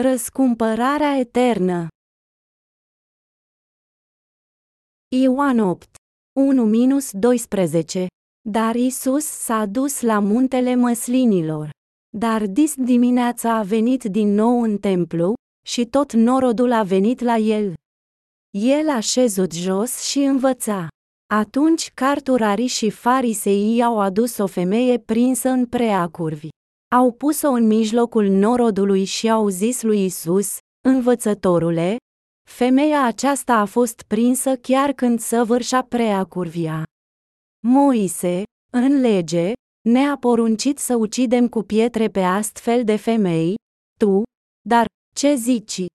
Răscumpărarea eternă Ioan 8. 1-12 Dar Isus s-a dus la muntele măslinilor. Dar dis dimineața a venit din nou în templu, și tot norodul a venit la el. El a șezut jos și învăța. Atunci carturarii și fariseii au adus o femeie prinsă în preacurvi. Au pus-o în mijlocul norodului și au zis lui Isus, Învățătorule, femeia aceasta a fost prinsă chiar când săvârșea preacurvia. Moise, în lege, ne-a poruncit să ucidem cu pietre pe astfel de femei, tu, dar, ce zici?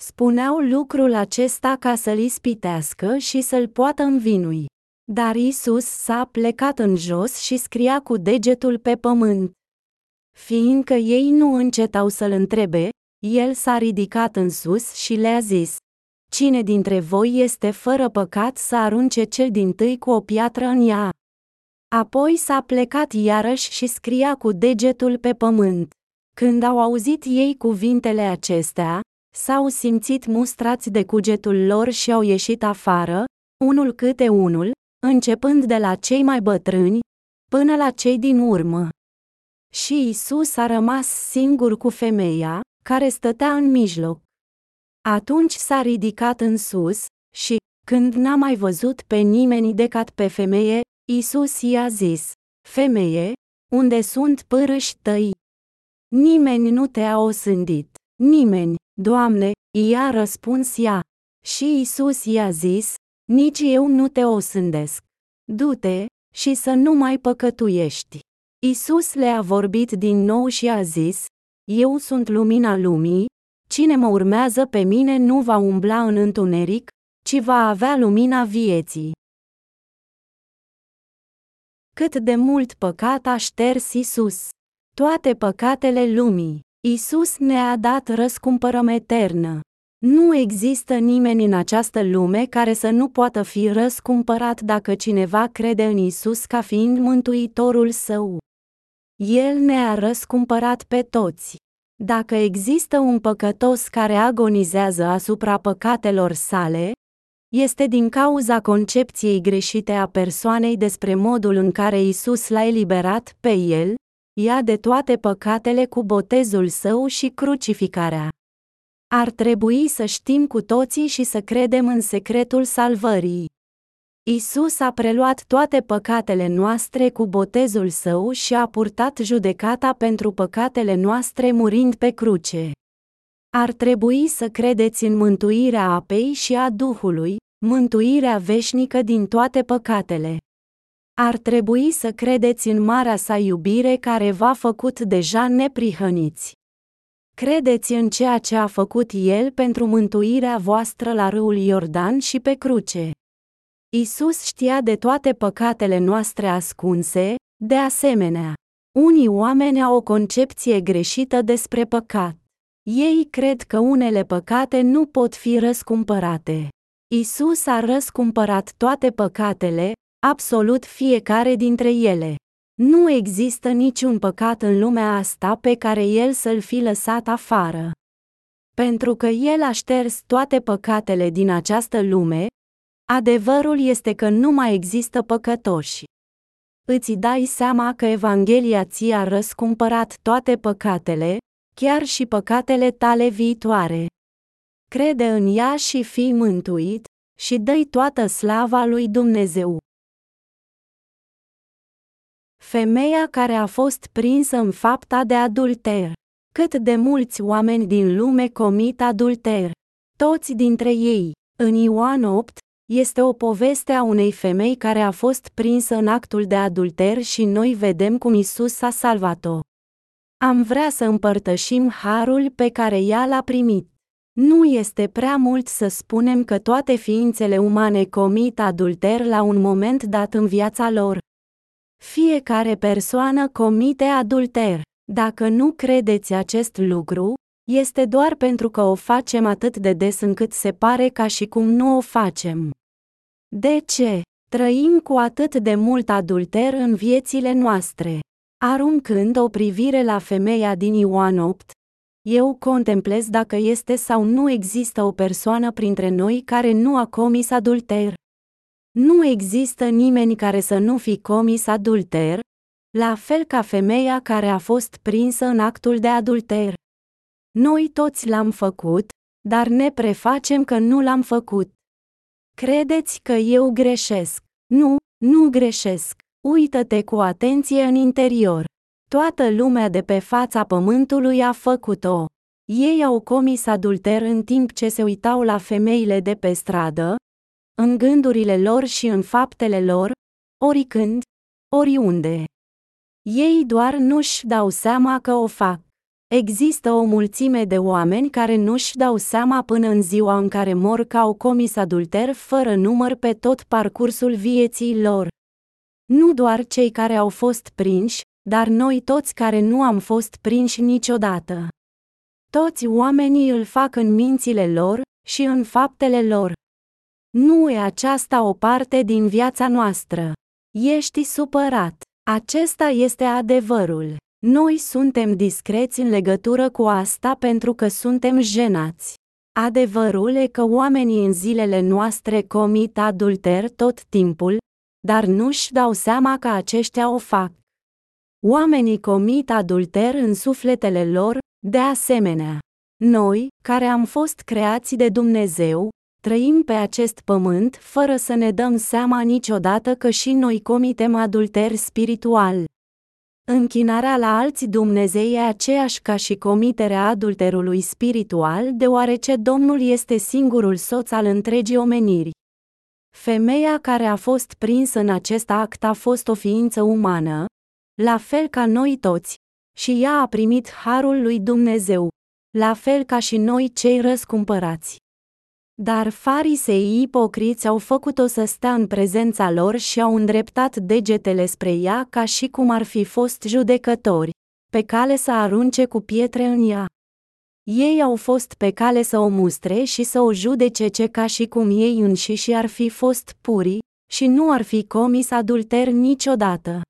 Spuneau lucrul acesta ca să-l ispitească și să-l poată învinui. Dar Isus s-a plecat în jos și scria cu degetul pe pământ. Fiindcă ei nu încetau să-l întrebe, el s-a ridicat în sus și le-a zis: Cine dintre voi este fără păcat să arunce cel din tâi cu o piatră în ea? Apoi s-a plecat iarăși și scria cu degetul pe pământ. Când au auzit ei cuvintele acestea, s-au simțit mustrați de cugetul lor și au ieșit afară, unul câte unul, începând de la cei mai bătrâni, până la cei din urmă. Și Isus a rămas singur cu femeia, care stătea în mijloc. Atunci s-a ridicat în sus, și, când n-a mai văzut pe nimeni decat pe femeie, Isus i-a zis, Femeie, unde sunt pârâși tăi? Nimeni nu te-a osândit. Nimeni, Doamne, i-a răspuns ea. Și Isus i-a zis, nici eu nu te osândesc. Du-te, și să nu mai păcătuiești. Isus le-a vorbit din nou și a zis, Eu sunt lumina lumii, cine mă urmează pe mine nu va umbla în întuneric, ci va avea lumina vieții. Cât de mult păcat a șters Isus! Toate păcatele lumii. Isus ne-a dat răscumpărăm eternă. Nu există nimeni în această lume care să nu poată fi răscumpărat dacă cineva crede în Isus ca fiind mântuitorul său. El ne-a răscumpărat pe toți. Dacă există un păcătos care agonizează asupra păcatelor sale, este din cauza concepției greșite a persoanei despre modul în care Isus l-a eliberat pe el, ea de toate păcatele cu botezul său și crucificarea. Ar trebui să știm cu toții și să credem în secretul salvării. Isus a preluat toate păcatele noastre cu botezul său și a purtat judecata pentru păcatele noastre murind pe cruce. Ar trebui să credeți în mântuirea apei și a Duhului, mântuirea veșnică din toate păcatele. Ar trebui să credeți în marea sa iubire care v-a făcut deja neprihăniți. Credeți în ceea ce a făcut El pentru mântuirea voastră la râul Iordan și pe cruce. Isus știa de toate păcatele noastre ascunse, de asemenea. Unii oameni au o concepție greșită despre păcat. Ei cred că unele păcate nu pot fi răscumpărate. Isus a răscumpărat toate păcatele, absolut fiecare dintre ele. Nu există niciun păcat în lumea asta pe care El să-l fi lăsat afară. Pentru că El a șters toate păcatele din această lume, adevărul este că nu mai există păcătoși. Îți dai seama că Evanghelia ți-a răscumpărat toate păcatele, chiar și păcatele tale viitoare. Crede în ea și fii mântuit, și dă toată slava lui Dumnezeu. Femeia care a fost prinsă în fapta de adulter. Cât de mulți oameni din lume comit adulter. Toți dintre ei. În Ioan 8, este o poveste a unei femei care a fost prinsă în actul de adulter și noi vedem cum Isus a salvat-o. Am vrea să împărtășim harul pe care ea l-a primit. Nu este prea mult să spunem că toate ființele umane comit adulter la un moment dat în viața lor. Fiecare persoană comite adulter. Dacă nu credeți acest lucru, este doar pentru că o facem atât de des încât se pare ca și cum nu o facem. De ce? Trăim cu atât de mult adulter în viețile noastre. Aruncând o privire la femeia din Ioan 8, Eu contemplez dacă este sau nu există o persoană printre noi care nu a comis adulter. Nu există nimeni care să nu fi comis adulter, la fel ca femeia care a fost prinsă în actul de adulter. Noi toți l-am făcut, dar ne prefacem că nu l-am făcut. Credeți că eu greșesc? Nu, nu greșesc. Uită-te cu atenție în interior. Toată lumea de pe fața pământului a făcut-o. Ei au comis adulter în timp ce se uitau la femeile de pe stradă, în gândurile lor și în faptele lor, oricând, oriunde. Ei doar nu-și dau seama că o fac. Există o mulțime de oameni care nu-și dau seama până în ziua în care mor că au comis adulter fără număr pe tot parcursul vieții lor. Nu doar cei care au fost prinși, dar noi toți care nu am fost prinși niciodată. Toți oamenii îl fac în mințile lor și în faptele lor. Nu e aceasta o parte din viața noastră. Ești supărat. Acesta este adevărul. Noi suntem discreți în legătură cu asta pentru că suntem jenați. Adevărul e că oamenii în zilele noastre comit adulter tot timpul, dar nu-și dau seama că aceștia o fac. Oamenii comit adulter în sufletele lor, de asemenea. Noi, care am fost creați de Dumnezeu, trăim pe acest pământ fără să ne dăm seama niciodată că și noi comitem adulter spiritual. Închinarea la alți Dumnezei e aceeași ca și comiterea adulterului spiritual, deoarece Domnul este singurul soț al întregii omeniri. Femeia care a fost prinsă în acest act a fost o ființă umană, la fel ca noi toți, și ea a primit harul lui Dumnezeu, la fel ca și noi cei răscumpărați. Dar fariseii ipocriți au făcut-o să stea în prezența lor și au îndreptat degetele spre ea ca și cum ar fi fost judecători, pe cale să arunce cu pietre în ea. Ei au fost pe cale să o mustre și să o judece ce ca și cum ei înșiși ar fi fost puri, și nu ar fi comis adulter niciodată.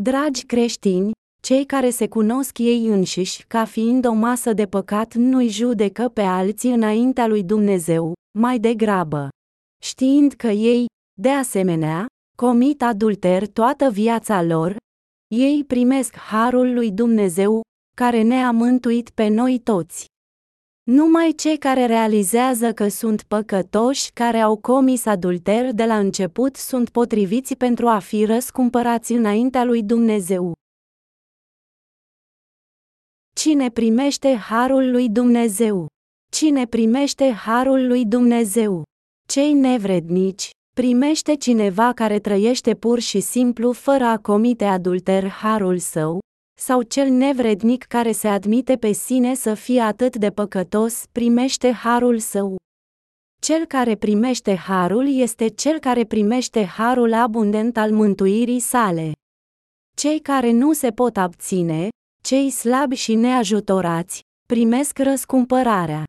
Dragi creștini, cei care se cunosc ei înșiși ca fiind o masă de păcat nu-i judecă pe alții înaintea lui Dumnezeu, mai degrabă. Știind că ei, de asemenea, comit adulter toată viața lor, ei primesc harul lui Dumnezeu, care ne-a mântuit pe noi toți. Numai cei care realizează că sunt păcătoși care au comis adulter de la început sunt potriviți pentru a fi răscumpărați înaintea lui Dumnezeu. Cine primește harul lui Dumnezeu? Cine primește harul lui Dumnezeu? Cei nevrednici, primește cineva care trăiește pur și simplu fără a comite adulter harul său, sau cel nevrednic care se admite pe sine să fie atât de păcătos, primește harul său. Cel care primește harul este cel care primește harul abundent al mântuirii sale. Cei care nu se pot abține, cei slabi și neajutorați, primesc răscumpărarea.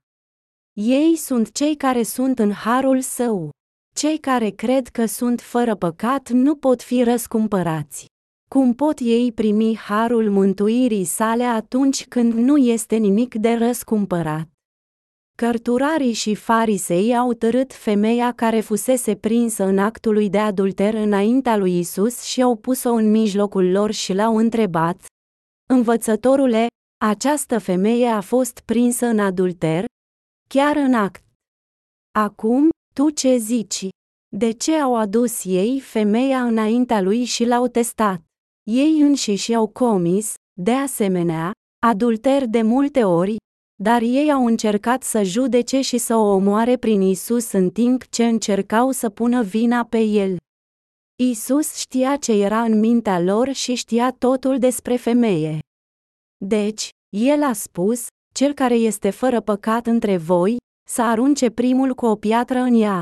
Ei sunt cei care sunt în harul său. Cei care cred că sunt fără păcat nu pot fi răscumpărați. Cum pot ei primi harul mântuirii sale atunci când nu este nimic de răscumpărat? Cărturarii și farisei au tărât femeia care fusese prinsă în actul de adulter înaintea lui Isus și au pus-o în mijlocul lor și l-au întrebat, Învățătorule, această femeie a fost prinsă în adulter, chiar în act. Acum, tu ce zici? De ce au adus ei femeia înaintea lui și l-au testat? Ei înșiși au comis, de asemenea, adulter de multe ori, dar ei au încercat să judece și să o omoare prin Isus în timp ce încercau să pună vina pe el. Isus știa ce era în mintea lor și știa totul despre femeie. Deci, el a spus, cel care este fără păcat între voi, să arunce primul cu o piatră în ea.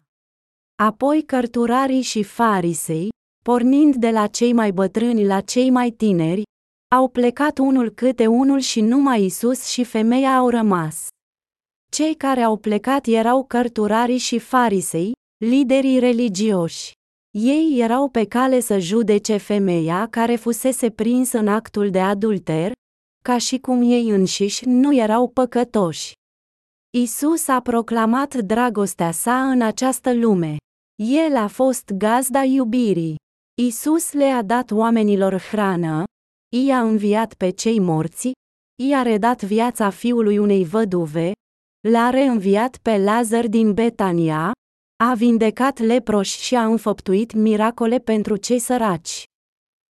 Apoi cărturarii și farisei, pornind de la cei mai bătrâni la cei mai tineri, au plecat unul câte unul și numai Isus și femeia au rămas. Cei care au plecat erau cărturarii și farisei, liderii religioși. Ei erau pe cale să judece femeia care fusese prinsă în actul de adulter, ca și cum ei înșiși nu erau păcătoși. Isus a proclamat dragostea sa în această lume. El a fost gazda iubirii. Isus le-a dat oamenilor hrană, i-a înviat pe cei morți, i-a redat viața fiului unei văduve, l-a reînviat pe Lazar din Betania, a vindecat leproși și a înfăptuit miracole pentru cei săraci.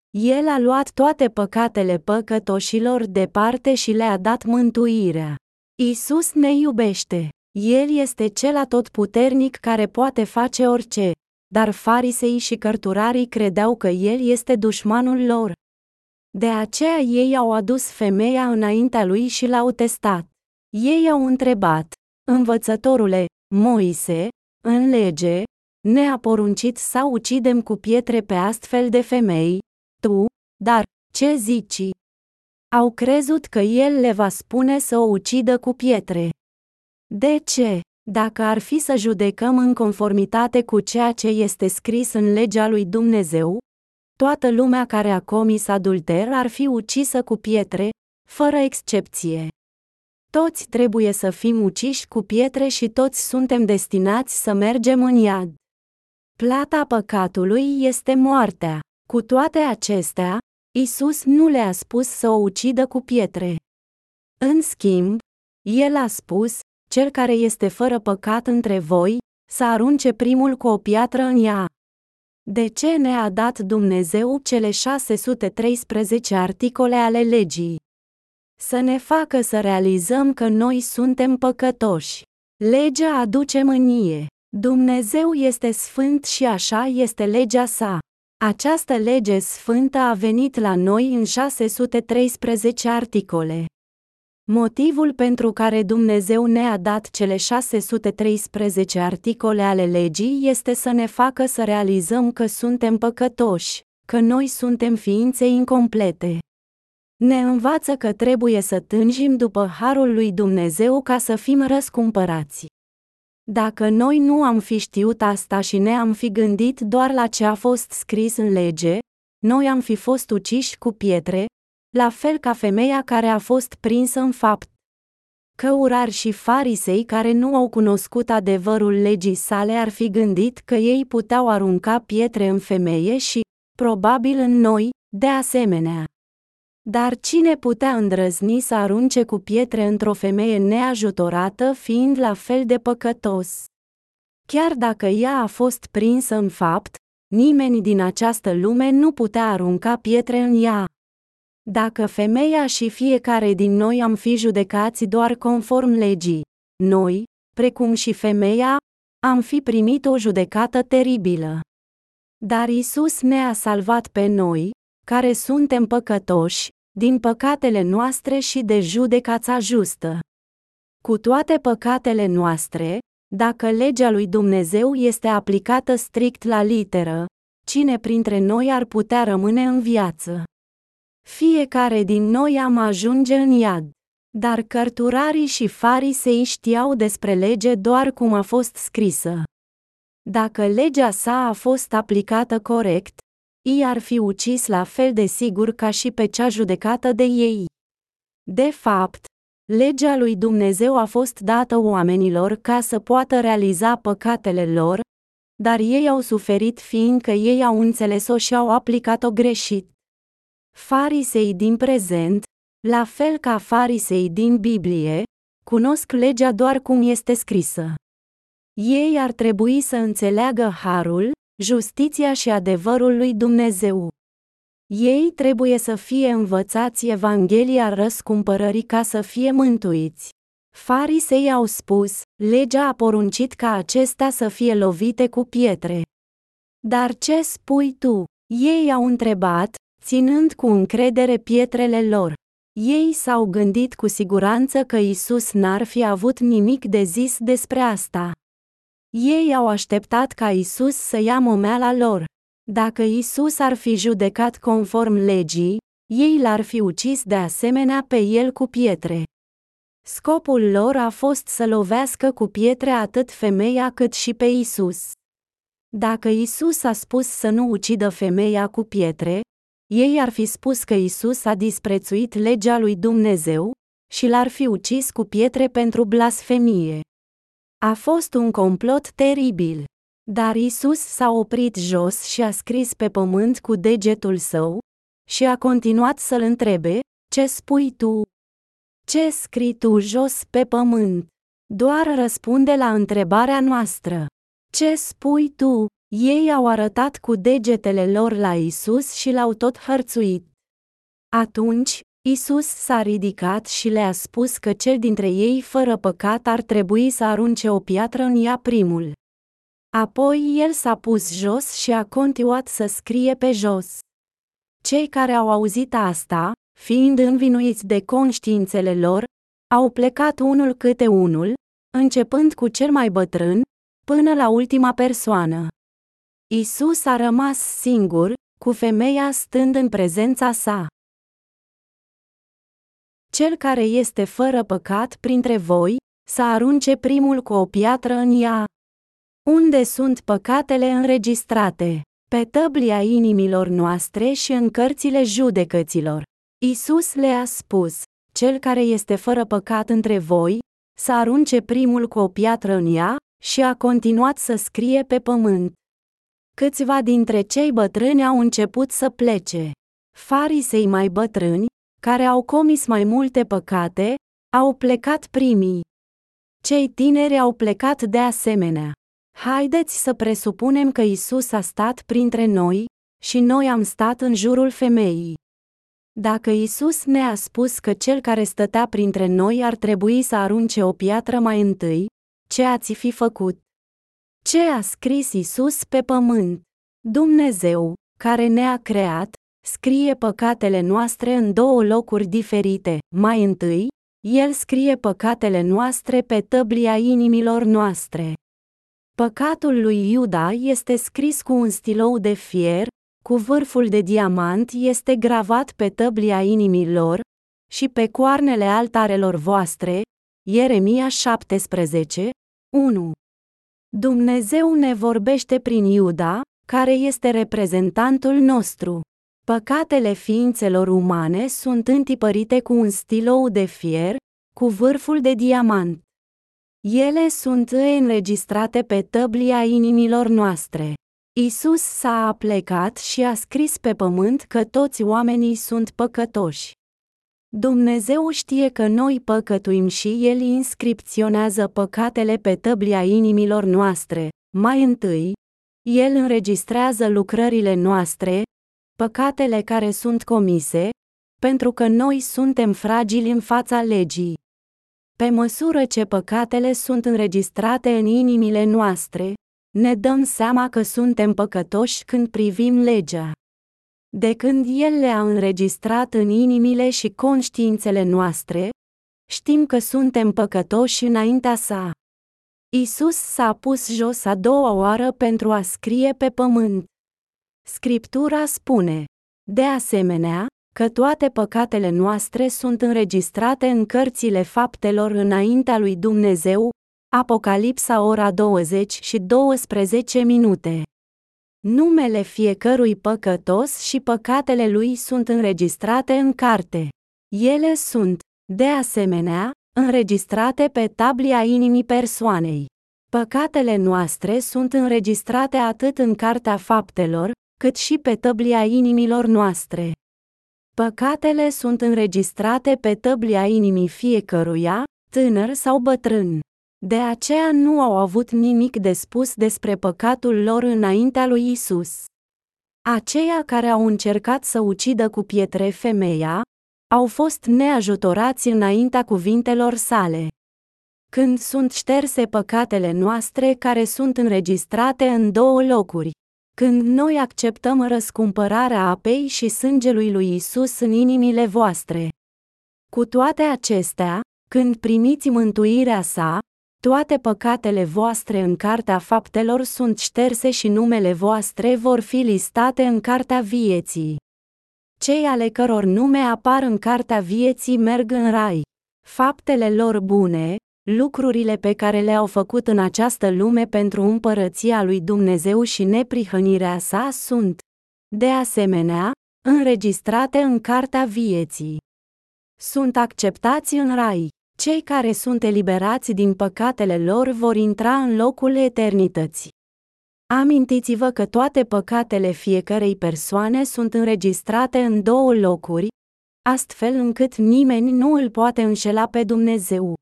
El a luat toate păcatele păcătoșilor departe și le-a dat mântuirea. Isus ne iubește. El este cel atotputernic care poate face orice, dar fariseii și cărturarii credeau că el este dușmanul lor. De aceea ei au adus femeia înaintea lui și l-au testat. Ei au întrebat, învățătorule, Moise, în lege, ne-a poruncit să ucidem cu pietre pe astfel de femei, tu, dar, ce zici? Au crezut că el le va spune să o ucidă cu pietre. De ce? Dacă ar fi să judecăm în conformitate cu ceea ce este scris în legea lui Dumnezeu, toată lumea care a comis adulter ar fi ucisă cu pietre, fără excepție. Toți trebuie să fim uciși cu pietre și toți suntem destinați să mergem în iad. Plata păcatului este moartea. Cu toate acestea, Isus nu le-a spus să o ucidă cu pietre. În schimb, el a spus, cel care este fără păcat între voi, să arunce primul cu o piatră în ea. De ce ne-a dat Dumnezeu cele 613 articole ale legii? Să ne facă să realizăm că noi suntem păcătoși. Legea aduce mânie. Dumnezeu este sfânt și așa este legea sa. Această lege sfântă a venit la noi în 613 articole. Motivul pentru care Dumnezeu ne-a dat cele 613 articole ale legii este să ne facă să realizăm că suntem păcătoși, că noi suntem ființe incomplete. Ne învață că trebuie să tânjim după harul lui Dumnezeu ca să fim răscumpărați. Dacă noi nu am fi știut asta și ne-am fi gândit doar la ce a fost scris în lege, noi am fi fost uciși cu pietre, la fel ca femeia care a fost prinsă în fapt. Căurari și farisei care nu au cunoscut adevărul legii sale ar fi gândit că ei puteau arunca pietre în femeie și, probabil în noi, de asemenea. Dar cine putea îndrăzni să arunce cu pietre într-o femeie neajutorată fiind la fel de păcătos? Chiar dacă ea a fost prinsă în fapt, nimeni din această lume nu putea arunca pietre în ea. Dacă femeia și fiecare din noi am fi judecați doar conform legii, noi, precum și femeia, am fi primit o judecată teribilă. Dar Isus ne-a salvat pe noi, care suntem păcătoși, din păcatele noastre și de judecața justă. Cu toate păcatele noastre, dacă legea lui Dumnezeu este aplicată strict la literă, cine printre noi ar putea rămâne în viață? Fiecare din noi am ajunge în iad. Dar cărturarii și farisei știau despre lege doar cum a fost scrisă. Dacă legea sa a fost aplicată corect, ei ar fi ucis la fel de sigur ca și pe cea judecată de ei. De fapt, legea lui Dumnezeu a fost dată oamenilor ca să poată realiza păcatele lor, dar ei au suferit fiindcă ei au înțeles-o și au aplicat-o greșit. Farisei din prezent, la fel ca farisei din Biblie, cunosc legea doar cum este scrisă. Ei ar trebui să înțeleagă harul, justiția și adevărul lui Dumnezeu. Ei trebuie să fie învățați Evanghelia răscumpărării ca să fie mântuiți. Farisei au spus, legea a poruncit ca acestea să fie lovite cu pietre. Dar ce spui tu? Ei au întrebat, ținând cu încredere pietrele lor. Ei s-au gândit cu siguranță că Isus n-ar fi avut nimic de zis despre asta. Ei au așteptat ca Isus să ia momeala lor. Dacă Isus ar fi judecat conform legii, ei l-ar fi ucis de asemenea pe el cu pietre. Scopul lor a fost să lovească cu pietre atât femeia cât și pe Isus. Dacă Isus a spus să nu ucidă femeia cu pietre, ei ar fi spus că Isus a disprețuit legea lui Dumnezeu și l-ar fi ucis cu pietre pentru blasfemie. A fost un complot teribil. Dar Isus s-a oprit jos și a scris pe pământ cu degetul său și a continuat să-l întrebe, Ce spui tu? Ce scrii tu jos pe pământ? Doar răspunde la întrebarea noastră. Ce spui tu? Ei au arătat cu degetele lor la Isus și l-au tot hărțuit. Atunci, Isus s-a ridicat și le-a spus că cel dintre ei fără păcat ar trebui să arunce o piatră în ea primul. Apoi el s-a pus jos și a continuat să scrie pe jos. Cei care au auzit asta, fiind învinuiți de conștiințele lor, au plecat unul câte unul, începând cu cel mai bătrân, până la ultima persoană. Isus a rămas singur, cu femeia stând în prezența sa. Cel care este fără păcat printre voi, să arunce primul cu o piatră în ea. Unde sunt păcatele înregistrate? Pe tăblia inimilor noastre și în cărțile judecăților. Isus le-a spus, cel care este fără păcat între voi, să arunce primul cu o piatră în ea, și a continuat să scrie pe pământ. Câțiva dintre cei bătrâni au început să plece. Farisei mai bătrâni, care au comis mai multe păcate, au plecat primii. Cei tineri au plecat de asemenea. Haideți să presupunem că Isus a stat printre noi, și noi am stat în jurul femeii. Dacă Isus ne-a spus că cel care stătea printre noi ar trebui să arunce o piatră mai întâi, ce ați fi făcut? Ce a scris Isus pe pământ? Dumnezeu, care ne-a creat, scrie păcatele noastre în două locuri diferite. Mai întâi, El scrie păcatele noastre pe tăblia inimilor noastre. Păcatul lui Iuda este scris cu un stilou de fier, cu vârful de diamant este gravat pe tăblia inimilor și pe coarnele altarelor voastre. Ieremia 17, 1. Dumnezeu ne vorbește prin Iuda, care este reprezentantul nostru. Păcatele ființelor umane sunt întipărite cu un stilou de fier, cu vârful de diamant. Ele sunt înregistrate pe tăblia inimilor noastre. Isus s-a aplecat și a scris pe pământ că toți oamenii sunt păcătoși. Dumnezeu știe că noi păcătuim și El inscripționează păcatele pe tăblia inimilor noastre. Mai întâi, El înregistrează lucrările noastre, păcatele care sunt comise, pentru că noi suntem fragili în fața legii. Pe măsură ce păcatele sunt înregistrate în inimile noastre, ne dăm seama că suntem păcătoși când privim legea. De când El le-a înregistrat în inimile și conștiințele noastre, știm că suntem păcătoși înaintea sa. Isus s-a pus jos a doua oară pentru a scrie pe pământ. Scriptura spune, de asemenea, că toate păcatele noastre sunt înregistrate în cărțile faptelor înaintea lui Dumnezeu, Apocalipsa ora 20 și 12 minute. Numele fiecărui păcătos și păcatele lui sunt înregistrate în carte. Ele sunt, de asemenea, înregistrate pe tablia inimii persoanei. Păcatele noastre sunt înregistrate atât în cartea faptelor, cât și pe tăblia inimilor noastre. Păcatele sunt înregistrate pe tăblia inimii fiecăruia, tânăr sau bătrân. De aceea nu au avut nimic de spus despre păcatul lor înaintea lui Isus. Aceia care au încercat să ucidă cu pietre femeia, au fost neajutorați înaintea cuvintelor sale. Când sunt șterse păcatele noastre care sunt înregistrate în două locuri, când noi acceptăm răscumpărarea apei și sângelui lui Isus în inimile voastre. Cu toate acestea, când primiți mântuirea sa, toate păcatele voastre în cartea faptelor sunt șterse și numele voastre vor fi listate în cartea vieții. Cei ale căror nume apar în cartea vieții merg în rai. Faptele lor bune, lucrurile pe care le-au făcut în această lume pentru împărăția lui Dumnezeu și neprihănirea sa sunt, de asemenea, înregistrate în Cartea Vieții. Sunt acceptați în rai. Cei care sunt eliberați din păcatele lor vor intra în locul eternității. Amintiți-vă că toate păcatele fiecărei persoane sunt înregistrate în două locuri, astfel încât nimeni nu îl poate înșela pe Dumnezeu.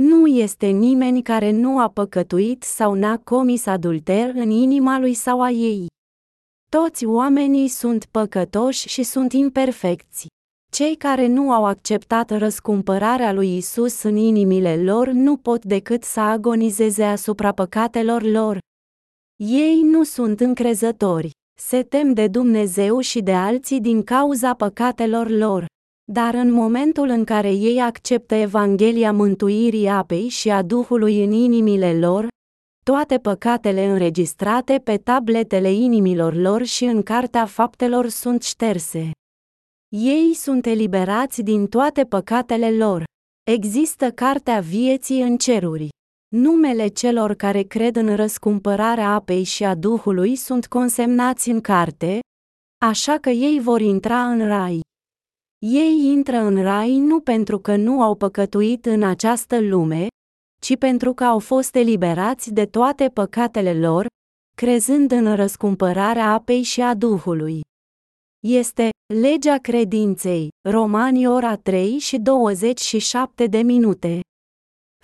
Nu este nimeni care nu a păcătuit sau n-a comis adulter în inima lui sau a ei. Toți oamenii sunt păcătoși și sunt imperfecți. Cei care nu au acceptat răscumpărarea lui Isus în inimile lor nu pot decât să agonizeze asupra păcatelor lor. Ei nu sunt încrezători, se tem de Dumnezeu și de alții din cauza păcatelor lor. Dar în momentul în care ei acceptă Evanghelia mântuirii apei și a Duhului în inimile lor, toate păcatele înregistrate pe tabletele inimilor lor și în cartea faptelor sunt șterse. Ei sunt eliberați din toate păcatele lor. Există cartea vieții în ceruri. Numele celor care cred în răscumpărarea apei și a Duhului sunt consemnați în carte, așa că ei vor intra în rai. Ei intră în rai nu pentru că nu au păcătuit în această lume, ci pentru că au fost eliberați de toate păcatele lor, crezând în răscumpărarea apei și a Duhului. Este legea credinței, Romani ora 3 și 27 de minute.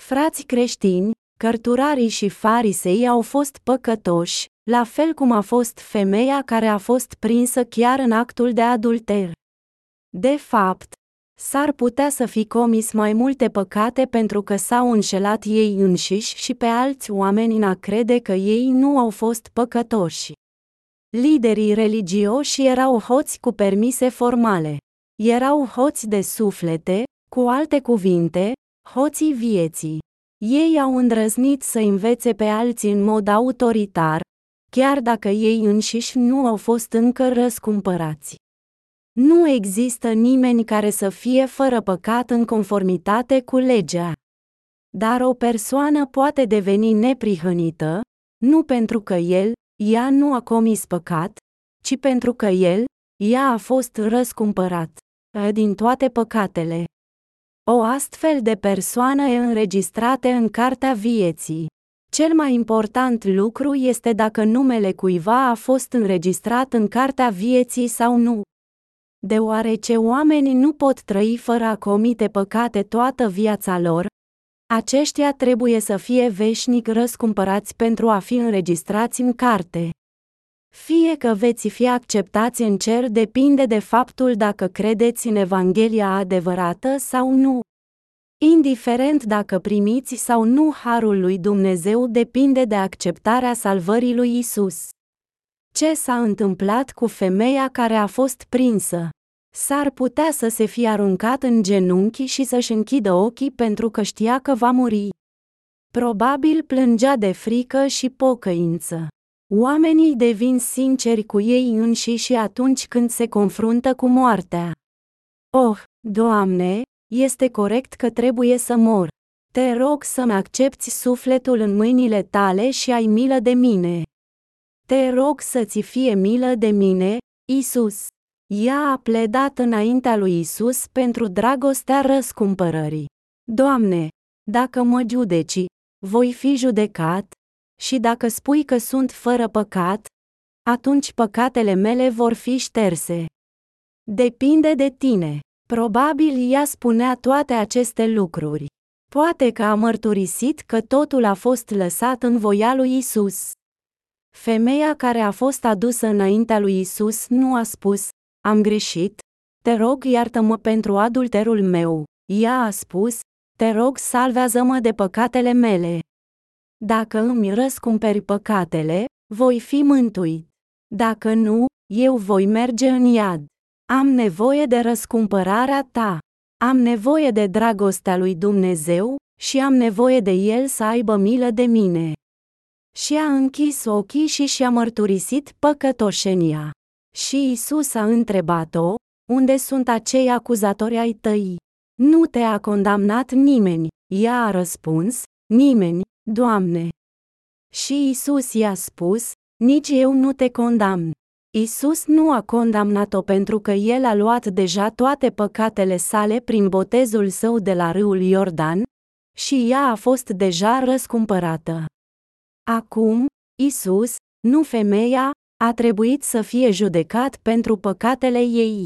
Frați creștini, cărturarii și farisei au fost păcătoși, la fel cum a fost femeia care a fost prinsă chiar în actul de adulter. De fapt, s-ar putea să fi comis mai multe păcate pentru că s-au înșelat ei înșiși și pe alți oameni în a crede că ei nu au fost păcătoși. Liderii religioși erau hoți cu permise formale. Erau hoți de suflete, cu alte cuvinte, hoții vieții. Ei au îndrăznit să învețe pe alții în mod autoritar, chiar dacă ei înșiși nu au fost încă răscumpărați. Nu există nimeni care să fie fără păcat în conformitate cu legea. Dar o persoană poate deveni neprihănită, nu pentru că el, ea nu a comis păcat, ci pentru că el, ea a fost răscumpărat din toate păcatele. O astfel de persoană e înregistrată în cartea vieții. Cel mai important lucru este dacă numele cuiva a fost înregistrat în cartea vieții sau nu. Deoarece oamenii nu pot trăi fără a comite păcate toată viața lor, aceștia trebuie să fie veșnic răscumpărați pentru a fi înregistrați în carte. Fie că veți fi acceptați în cer depinde de faptul dacă credeți în Evanghelia adevărată sau nu. Indiferent dacă primiți sau nu harul lui Dumnezeu depinde de acceptarea salvării lui Isus. Ce s-a întâmplat cu femeia care a fost prinsă? S-ar putea să se fie aruncat în genunchi și să-și închidă ochii pentru că știa că va muri. Probabil plângea de frică și pocăință. Oamenii devin sinceri cu ei înșiși atunci când se confruntă cu moartea. Oh, Doamne, este corect că trebuie să mor. Te rog să-mi accepti sufletul în mâinile tale și ai milă de mine. Te rog să-ți fie milă de mine, Isus. Ea a pledat înaintea lui Isus pentru dragostea răscumpărării. Doamne, dacă mă judeci, voi fi judecat, și dacă spui că sunt fără păcat, atunci păcatele mele vor fi șterse. Depinde de tine. Probabil ea spunea toate aceste lucruri. Poate că a mărturisit că totul a fost lăsat în voia lui Isus. Femeia care a fost adusă înaintea lui Isus nu a spus, am greșit, te rog iartă-mă pentru adulterul meu. Ea a spus, te rog salvează-mă de păcatele mele. Dacă îmi răscumperi păcatele, voi fi mântuit. Dacă nu, eu voi merge în iad. Am nevoie de răscumpărarea ta. Am nevoie de dragostea lui Dumnezeu și am nevoie de El să aibă milă de mine. Și a închis ochii și și-a mărturisit păcătoșenia. Și Isus a întrebat-o, unde sunt acei acuzatori ai tăi? Nu te-a condamnat nimeni, ea a răspuns, nimeni, Doamne. Și Isus i-a spus, nici eu nu te condamn. Isus nu a condamnat-o pentru că el a luat deja toate păcatele sale prin botezul său de la râul Iordan, și ea a fost deja răscumpărată. Acum, Isus, nu femeia, a trebuit să fie judecat pentru păcatele ei.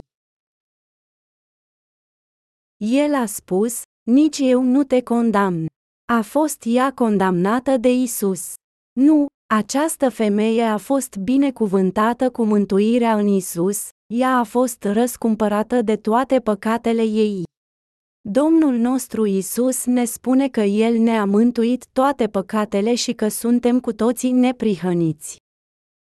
El a spus, nici eu nu te condamn. A fost ea condamnată de Isus. Nu, această femeie a fost binecuvântată cu mântuirea în Isus, ea a fost răscumpărată de toate păcatele ei. Domnul nostru Isus ne spune că El ne-a mântuit toate păcatele și că suntem cu toții neprihăniți.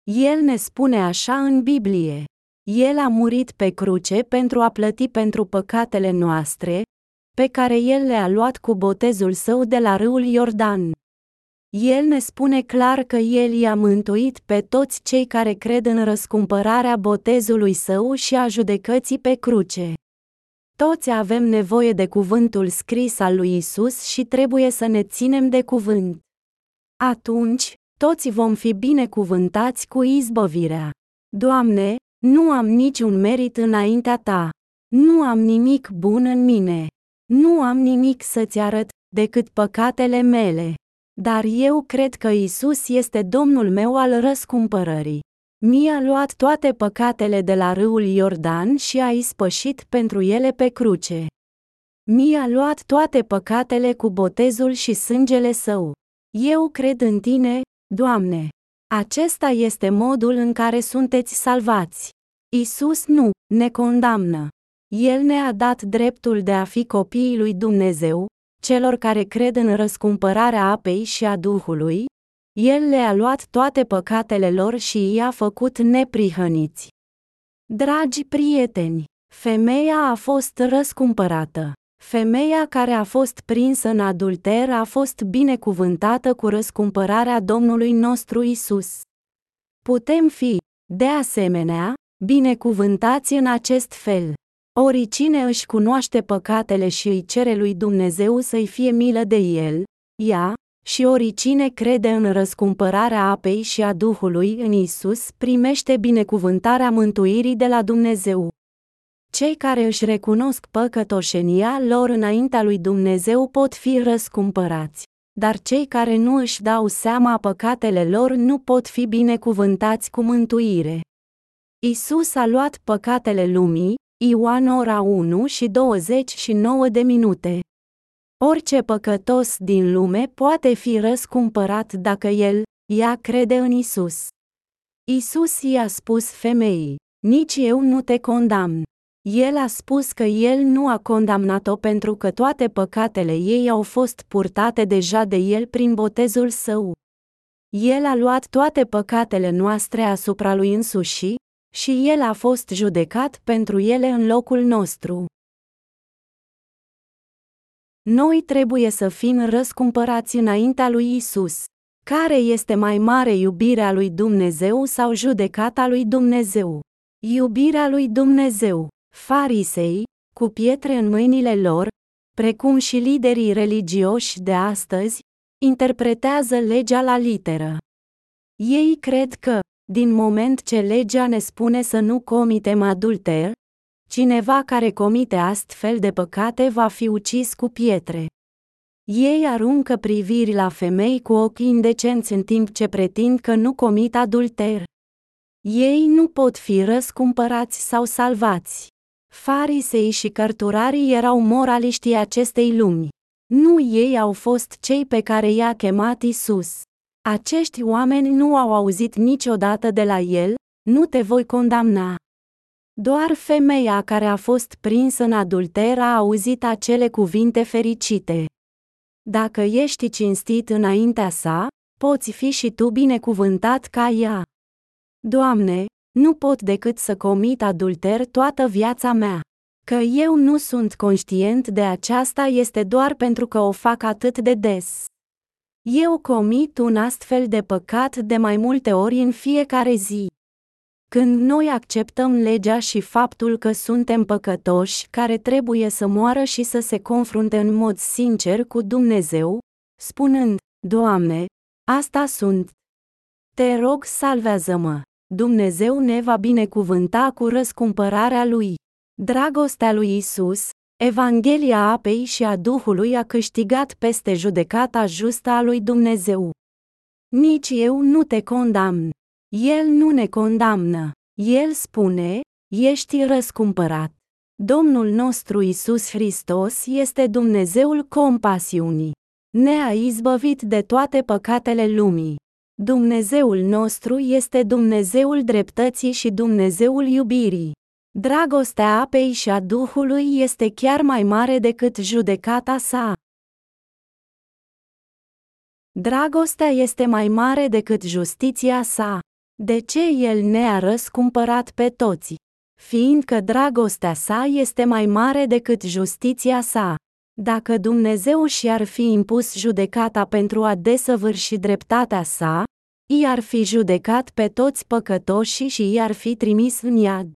El ne spune așa în Biblie. El a murit pe cruce pentru a plăti pentru păcatele noastre, pe care El le-a luat cu botezul său de la râul Iordan. El ne spune clar că El i-a mântuit pe toți cei care cred în răscumpărarea botezului său și a judecății pe cruce. Toți avem nevoie de cuvântul scris al lui Isus și trebuie să ne ținem de cuvânt. Atunci, toți vom fi binecuvântați cu izbăvirea. Doamne, nu am niciun merit înaintea ta. Nu am nimic bun în mine. Nu am nimic să-ți arăt, decât păcatele mele. Dar eu cred că Isus este Domnul meu al răscumpărării. Mi-a luat toate păcatele de la râul Iordan și a ispășit pentru ele pe cruce. Mi-a luat toate păcatele cu botezul și sângele său. Eu cred în tine, Doamne. Acesta este modul în care sunteți salvați. Isus nu ne condamnă. El ne-a dat dreptul de a fi copiii lui Dumnezeu, celor care cred în răscumpărarea apei și a Duhului, el le-a luat toate păcatele lor și i-a făcut neprihăniți. Dragi prieteni, femeia a fost răscumpărată. Femeia care a fost prinsă în adulter a fost binecuvântată cu răscumpărarea Domnului nostru Isus. Putem fi, de asemenea, binecuvântați în acest fel. Oricine își cunoaște păcatele și îi cere lui Dumnezeu să-i fie milă de el, ea, și oricine crede în răscumpărarea apei și a Duhului în Isus primește binecuvântarea mântuirii de la Dumnezeu. Cei care își recunosc păcătoșenia lor înaintea lui Dumnezeu pot fi răscumpărați, dar cei care nu își dau seama păcatele lor nu pot fi binecuvântați cu mântuire. Isus a luat păcatele lumii, Ioan ora 1 și 29 de minute. Orice păcătos din lume poate fi răscumpărat dacă el, ea crede în Isus. Isus i-a spus femeii, nici eu nu te condamn. El a spus că el nu a condamnat-o pentru că toate păcatele ei au fost purtate deja de el prin botezul său. El a luat toate păcatele noastre asupra lui însuși, și el a fost judecat pentru ele în locul nostru. Noi trebuie să fim răscumpărați înaintea lui Isus. Care este mai mare iubirea lui Dumnezeu sau judecata lui Dumnezeu? Iubirea lui Dumnezeu. Farisei, cu pietre în mâinile lor, precum și liderii religioși de astăzi, interpretează legea la literă. Ei cred că, din moment ce legea ne spune să nu comitem adulter, Cineva care comite astfel de păcate va fi ucis cu pietre. Ei aruncă priviri la femei cu ochii indecenți în timp ce pretind că nu comit adulter. Ei nu pot fi răscumpărați sau salvați. Farisei și cărturarii erau moraliștii acestei lumi. Nu ei au fost cei pe care i-a chemat Isus. Acești oameni nu au auzit niciodată de la el, nu te voi condamna. Doar femeia care a fost prinsă în adulter a auzit acele cuvinte fericite. Dacă ești cinstit înaintea sa, poți fi și tu binecuvântat ca ea. Doamne, nu pot decât să comit adulter toată viața mea. Că eu nu sunt conștient de aceasta este doar pentru că o fac atât de des. Eu comit un astfel de păcat de mai multe ori în fiecare zi. Când noi acceptăm legea și faptul că suntem păcătoși care trebuie să moară și să se confrunte în mod sincer cu Dumnezeu, spunând, Doamne, asta sunt. Te rog salvează-mă. Dumnezeu ne va binecuvânta cu răscumpărarea Lui. Dragostea lui Isus, Evanghelia apei și a Duhului a câștigat peste judecata justă a lui Dumnezeu. Nici eu nu te condamn. El nu ne condamnă. El spune, ești răscumpărat. Domnul nostru Isus Hristos este Dumnezeul compasiunii. Ne-a izbăvit de toate păcatele lumii. Dumnezeul nostru este Dumnezeul dreptății și Dumnezeul iubirii. Dragostea apei și a Duhului este chiar mai mare decât judecata sa. Dragostea este mai mare decât justiția sa. De ce el ne-a răscumpărat pe toți? Fiindcă dragostea sa este mai mare decât justiția sa. Dacă Dumnezeu și-ar fi impus judecata pentru a desăvârși dreptatea sa, i-ar fi judecat pe toți păcătoșii și i-ar fi trimis în iad.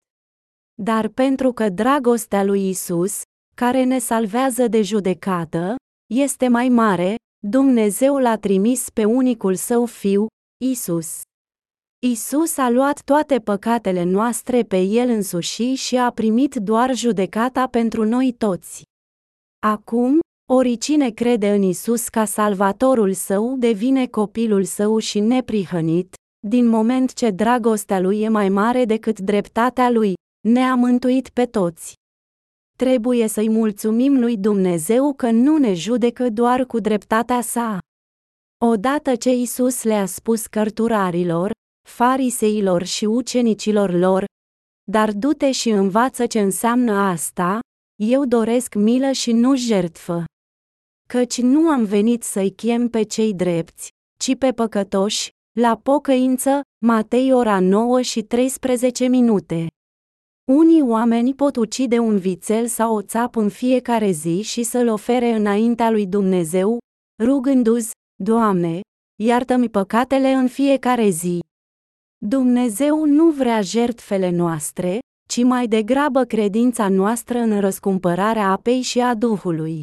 Dar pentru că dragostea lui Isus, care ne salvează de judecată, este mai mare, Dumnezeu l-a trimis pe unicul său fiu, Isus. Isus a luat toate păcatele noastre pe el însuși și a primit doar judecata pentru noi toți. Acum, oricine crede în Isus ca salvatorul său devine copilul său și neprihănit, din moment ce dragostea lui e mai mare decât dreptatea lui, ne-a mântuit pe toți. Trebuie să-i mulțumim lui Dumnezeu că nu ne judecă doar cu dreptatea sa. Odată ce Isus le-a spus cărturarilor, fariseilor și ucenicilor lor, dar du-te și învață ce înseamnă asta, eu doresc milă și nu jertfă. Căci nu am venit să-i chem pe cei drepți, ci pe păcătoși, la pocăință, Matei ora 9 și 13 minute. Unii oameni pot ucide un vițel sau o țapă în fiecare zi și să-l ofere înaintea lui Dumnezeu, rugându-ți, Doamne, iartă-mi păcatele în fiecare zi. Dumnezeu nu vrea jertfele noastre, ci mai degrabă credința noastră în răscumpărarea apei și a Duhului.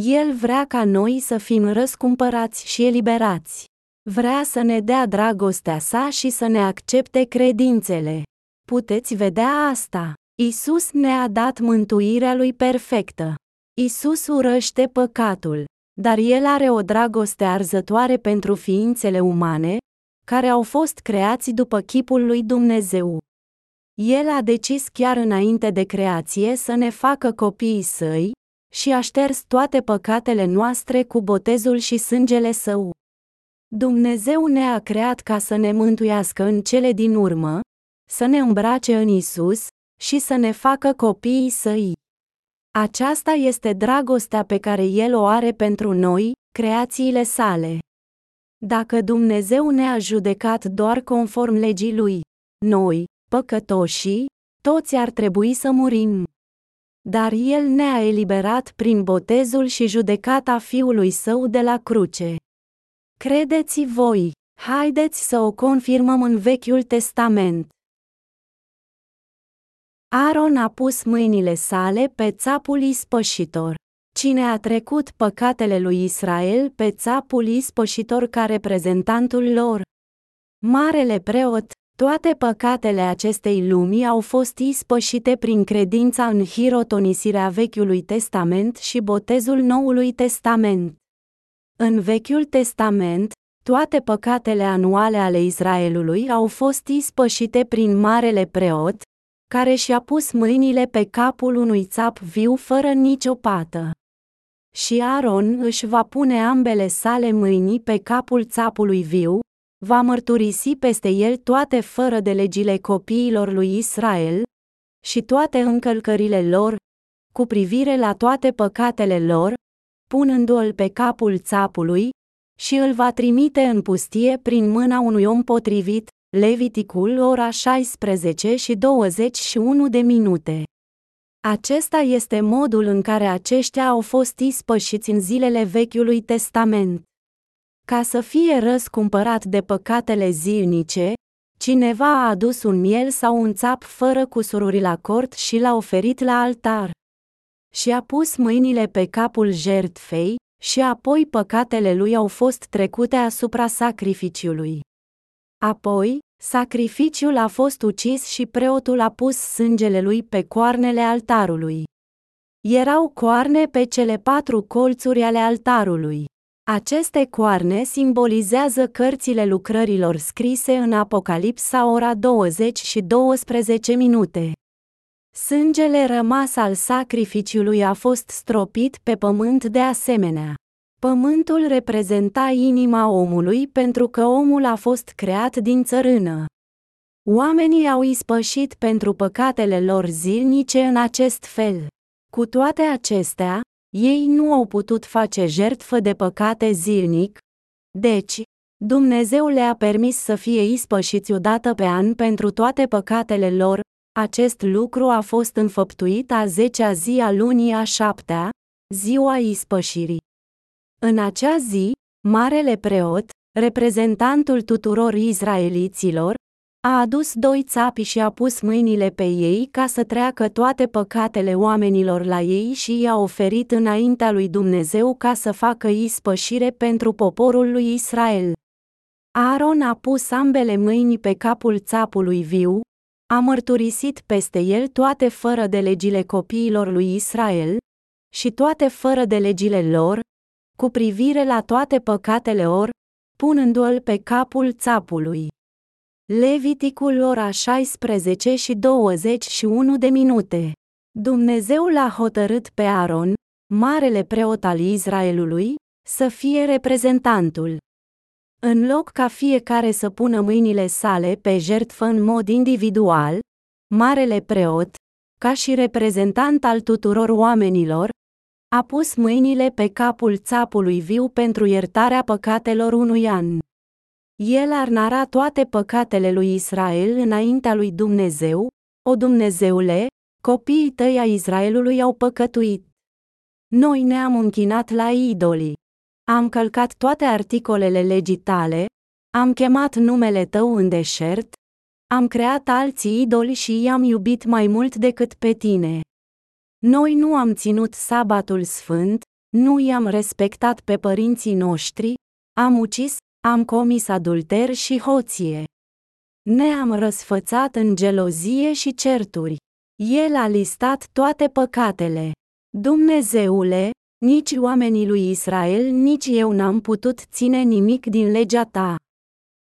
El vrea ca noi să fim răscumpărați și eliberați. Vrea să ne dea dragostea sa și să ne accepte credințele. Puteți vedea asta. Isus ne-a dat mântuirea lui perfectă. Isus urăște păcatul, dar el are o dragoste arzătoare pentru ființele umane, care au fost creați după chipul lui Dumnezeu. El a decis chiar înainte de creație să ne facă copiii săi și a șters toate păcatele noastre cu botezul și sângele său. Dumnezeu ne-a creat ca să ne mântuiască în cele din urmă, să ne îmbrace în Isus și să ne facă copiii săi. Aceasta este dragostea pe care El o are pentru noi, creațiile sale. Dacă Dumnezeu ne-a judecat doar conform legii Lui, noi, păcătoșii, toți ar trebui să murim. Dar El ne-a eliberat prin botezul și judecata Fiului Său de la cruce. Credeți voi, haideți să o confirmăm în Vechiul Testament. Aaron a pus mâinile sale pe țapul ispășitor. Cine a trecut păcatele lui Israel pe țapul ispășitor ca reprezentantul lor? Marele preot, toate păcatele acestei lumii au fost ispășite prin credința în hirotonisirea Vechiului Testament și botezul Noului Testament. În Vechiul Testament, toate păcatele anuale ale Israelului au fost ispășite prin marele preot, care și-a pus mâinile pe capul unui țap viu fără nicio pată. Și Aaron își va pune ambele sale mâini pe capul țapului viu, va mărturisi peste el toate fără de legile copiilor lui Israel și toate încălcările lor, cu privire la toate păcatele lor, punându-l pe capul țapului, și îl va trimite în pustie prin mâna unui om potrivit, Leviticul ora 16 și 21 de minute. Acesta este modul în care aceștia au fost ispășiți în zilele Vechiului Testament. Ca să fie răscumpărat de păcatele zilnice, cineva a adus un miel sau un țap fără cusururi la cort și l-a oferit la altar. Și a pus mâinile pe capul jertfei, și apoi păcatele lui au fost trecute asupra sacrificiului. Apoi, Sacrificiul a fost ucis și preotul a pus sângele lui pe coarnele altarului. Erau coarne pe cele patru colțuri ale altarului. Aceste coarne simbolizează cărțile lucrărilor scrise în Apocalipsa ora 20 și 12 minute. Sângele rămas al sacrificiului a fost stropit pe pământ de asemenea. Pământul reprezenta inima omului pentru că omul a fost creat din țărână. Oamenii au ispășit pentru păcatele lor zilnice în acest fel. Cu toate acestea, ei nu au putut face jertfă de păcate zilnic, deci, Dumnezeu le-a permis să fie ispășiți odată pe an pentru toate păcatele lor, acest lucru a fost înfăptuit a zecea zi a lunii a șaptea, ziua ispășirii. În acea zi, marele preot, reprezentantul tuturor izraeliților, a adus doi țapi și a pus mâinile pe ei ca să treacă toate păcatele oamenilor la ei și i-a oferit înaintea lui Dumnezeu ca să facă ispășire pentru poporul lui Israel. Aaron a pus ambele mâini pe capul țapului viu, a mărturisit peste el toate fără de legile copiilor lui Israel, și toate fără de legile lor, cu privire la toate păcatele lor, punându-l pe capul țapului. Leviticul ora 16 și 21 de minute. Dumnezeu l-a hotărât pe Aaron, marele preot al Israelului, să fie reprezentantul. În loc ca fiecare să pună mâinile sale pe jertfă în mod individual, marele preot, ca și reprezentant al tuturor oamenilor, a pus mâinile pe capul țapului viu pentru iertarea păcatelor unui an. El ar nara toate păcatele lui Israel înaintea lui Dumnezeu, o Dumnezeule, copiii tăi a Israelului au păcătuit. Noi ne-am închinat la idolii. Am călcat toate articolele legii tale, am chemat numele tău în deșert, am creat alții idoli și i-am iubit mai mult decât pe tine. Noi nu am ținut sabatul sfânt, nu i-am respectat pe părinții noștri, am ucis, am comis adulter și hoție. Ne-am răsfățat în gelozie și certuri. El a listat toate păcatele. Dumnezeule, nici oamenii lui Israel, nici eu n-am putut ține nimic din legea ta.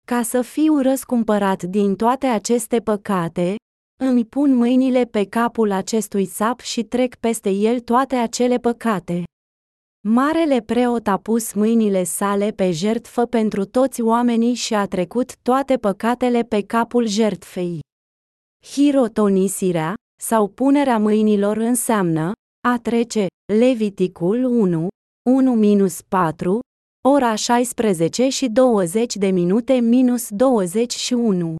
Ca să fiu răscumpărat din toate aceste păcate, îmi pun mâinile pe capul acestui sap și trec peste el toate acele păcate. Marele preot a pus mâinile sale pe jertfă pentru toți oamenii și a trecut toate păcatele pe capul jertfei. Hirotonisirea, sau punerea mâinilor înseamnă, a trece, Leviticul 1, 1-4, ora 16 și 20 de minute minus 21.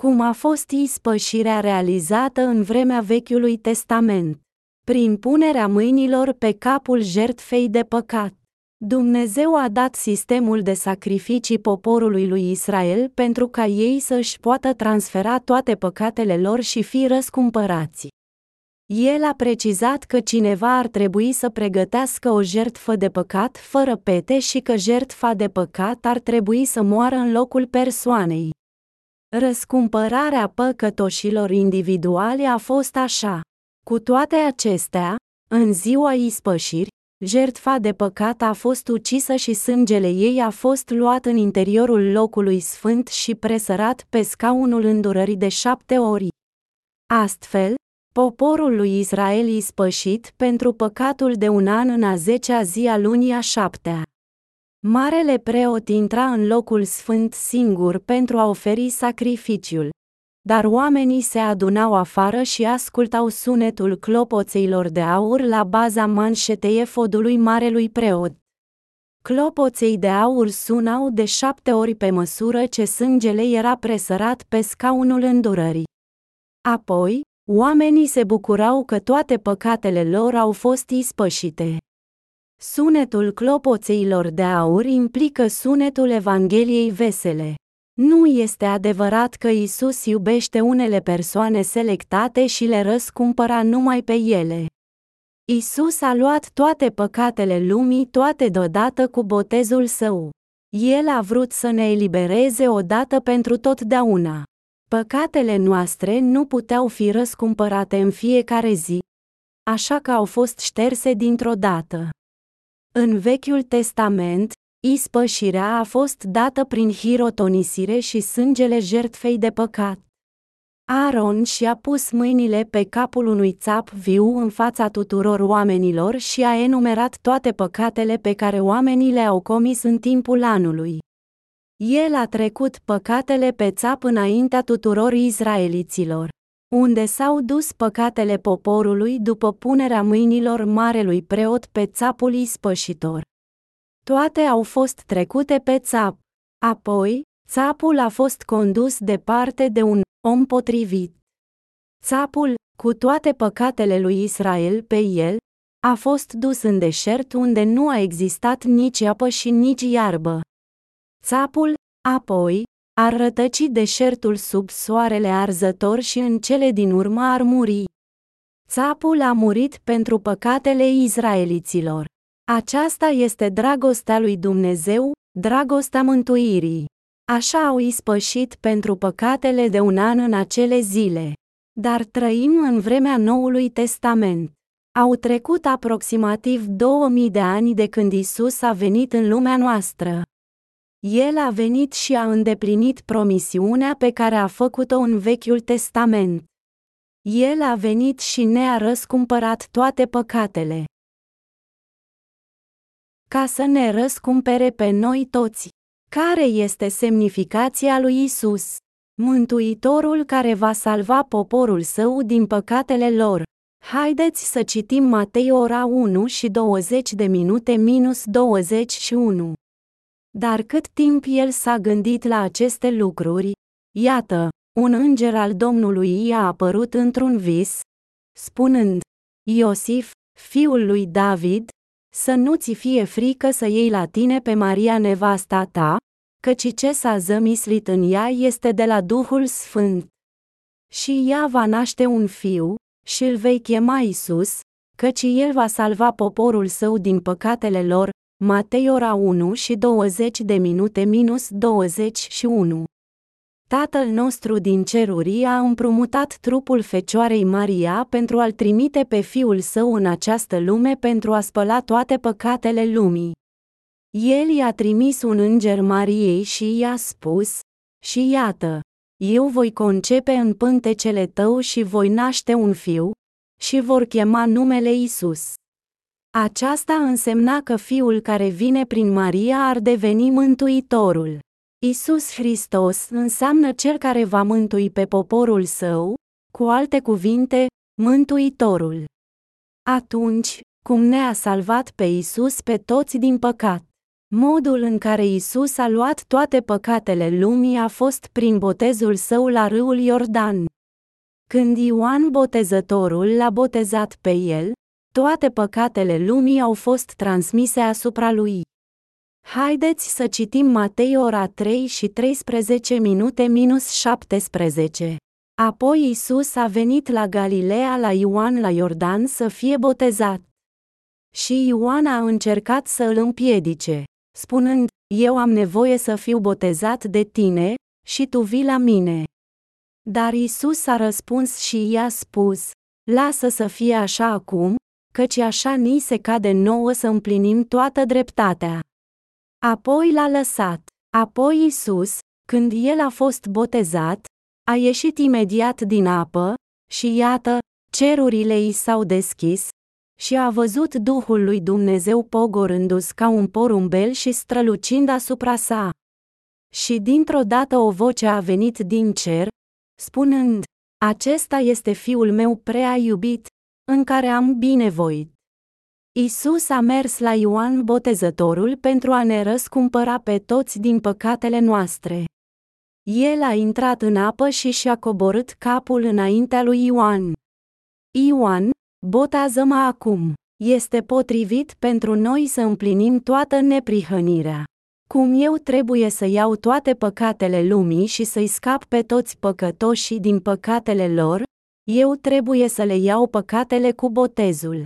Cum a fost ispășirea realizată în vremea Vechiului Testament? Prin punerea mâinilor pe capul jertfei de păcat. Dumnezeu a dat sistemul de sacrificii poporului lui Israel pentru ca ei să-și poată transfera toate păcatele lor și fi răscumpărați. El a precizat că cineva ar trebui să pregătească o jertfă de păcat fără pete și că jertfa de păcat ar trebui să moară în locul persoanei. Răscumpărarea păcătoșilor individuali a fost așa. Cu toate acestea, în ziua ispășiri, jertfa de păcat a fost ucisă și sângele ei a fost luat în interiorul locului sfânt și presărat pe scaunul îndurării de șapte ori. Astfel, poporul lui Israel ispășit pentru păcatul de un an în a zecea zi a lunii a șaptea. Marele preot intra în locul sfânt singur pentru a oferi sacrificiul, dar oamenii se adunau afară și ascultau sunetul clopoțeilor de aur la baza manșetei efodului marelui preot. Clopoței de aur sunau de șapte ori pe măsură ce sângele era presărat pe scaunul îndurării. Apoi, oamenii se bucurau că toate păcatele lor au fost ispășite. Sunetul clopoțeilor de aur implică sunetul Evangheliei vesele. Nu este adevărat că Isus iubește unele persoane selectate și le răscumpăra numai pe ele. Isus a luat toate păcatele lumii toate deodată cu botezul său. El a vrut să ne elibereze odată pentru totdeauna. Păcatele noastre nu puteau fi răscumpărate în fiecare zi, așa că au fost șterse dintr-o dată. În Vechiul Testament, ispășirea a fost dată prin hirotonisire și sângele jertfei de păcat. Aaron și-a pus mâinile pe capul unui țap viu în fața tuturor oamenilor și a enumerat toate păcatele pe care oamenii le-au comis în timpul anului. El a trecut păcatele pe țap înaintea tuturor izraeliților. Unde s-au dus păcatele poporului după punerea mâinilor marelui preot pe țapul ispășitor. Toate au fost trecute pe țap. Apoi, țapul a fost condus departe de un om potrivit. Țapul, cu toate păcatele lui Israel pe el, a fost dus în deșert unde nu a existat nici apă și nici iarbă. Țapul, apoi, ar rătăci deșertul sub soarele arzător și în cele din urmă ar muri. Țapul a murit pentru păcatele izraeliților. Aceasta este dragostea lui Dumnezeu, dragostea mântuirii. Așa au ispășit pentru păcatele de un an în acele zile. Dar trăim în vremea Noului Testament. Au trecut aproximativ 2000 de ani de când Isus a venit în lumea noastră. El a venit și a îndeplinit promisiunea pe care a făcut-o în Vechiul Testament. El a venit și ne-a răscumpărat toate păcatele. Ca să ne răscumpere pe noi toți. Care este semnificația lui Isus? Mântuitorul care va salva poporul său din păcatele lor. Haideți să citim Matei ora 1 și 20 de minute minus 21. Dar cât timp el s-a gândit la aceste lucruri, iată, un înger al Domnului i-a apărut într-un vis, spunând, Iosif, fiul lui David, să nu ți fie frică să iei la tine pe Maria nevasta ta, căci ce s-a zămislit în ea este de la Duhul Sfânt. Și ea va naște un fiu, și îl vei chema Isus, căci el va salva poporul său din păcatele lor, Matei ora 1 și 20 de minute minus 21. Tatăl nostru din ceruri a împrumutat trupul Fecioarei Maria pentru a-l trimite pe Fiul Său în această lume pentru a spăla toate păcatele lumii. El i-a trimis un înger Mariei și i-a spus, și iată, eu voi concepe în pântecele tău și voi naște un fiu, și vor chema numele Isus. Aceasta însemna că fiul care vine prin Maria ar deveni mântuitorul. Isus Hristos înseamnă cel care va mântui pe poporul său, cu alte cuvinte, mântuitorul. Atunci, cum ne-a salvat pe Isus pe toți din păcat? Modul în care Isus a luat toate păcatele lumii a fost prin botezul său la râul Iordan. Când Ioan Botezătorul l-a botezat pe el, toate păcatele lumii au fost transmise asupra lui. Haideți să citim Matei ora 3 și 13 minute minus 17. Apoi Isus a venit la Galileea la Ioan la Iordan să fie botezat. Și Ioan a încercat să îl împiedice, spunând, Eu am nevoie să fiu botezat de tine, și tu vii la mine. Dar Isus a răspuns și i-a spus, Lasă să fie așa acum, căci așa ni se cade nouă să împlinim toată dreptatea. Apoi l-a lăsat. Apoi Isus, când el a fost botezat, a ieșit imediat din apă, și iată, cerurile i s-au deschis, și a văzut Duhul lui Dumnezeu pogorându-se ca un porumbel și strălucind asupra sa. Și dintr-o dată o voce a venit din cer, spunând, Acesta este fiul meu prea iubit, în care am binevoit. Isus a mers la Ioan Botezătorul pentru a ne răscumpăra pe toți din păcatele noastre. El a intrat în apă și și-a coborât capul înaintea lui Ioan. Ioan, botează-mă acum. Este potrivit pentru noi să împlinim toată neprihănirea. Cum eu trebuie să iau toate păcatele lumii și să-i scap pe toți păcătoșii din păcatele lor, eu trebuie să le iau păcatele cu botezul.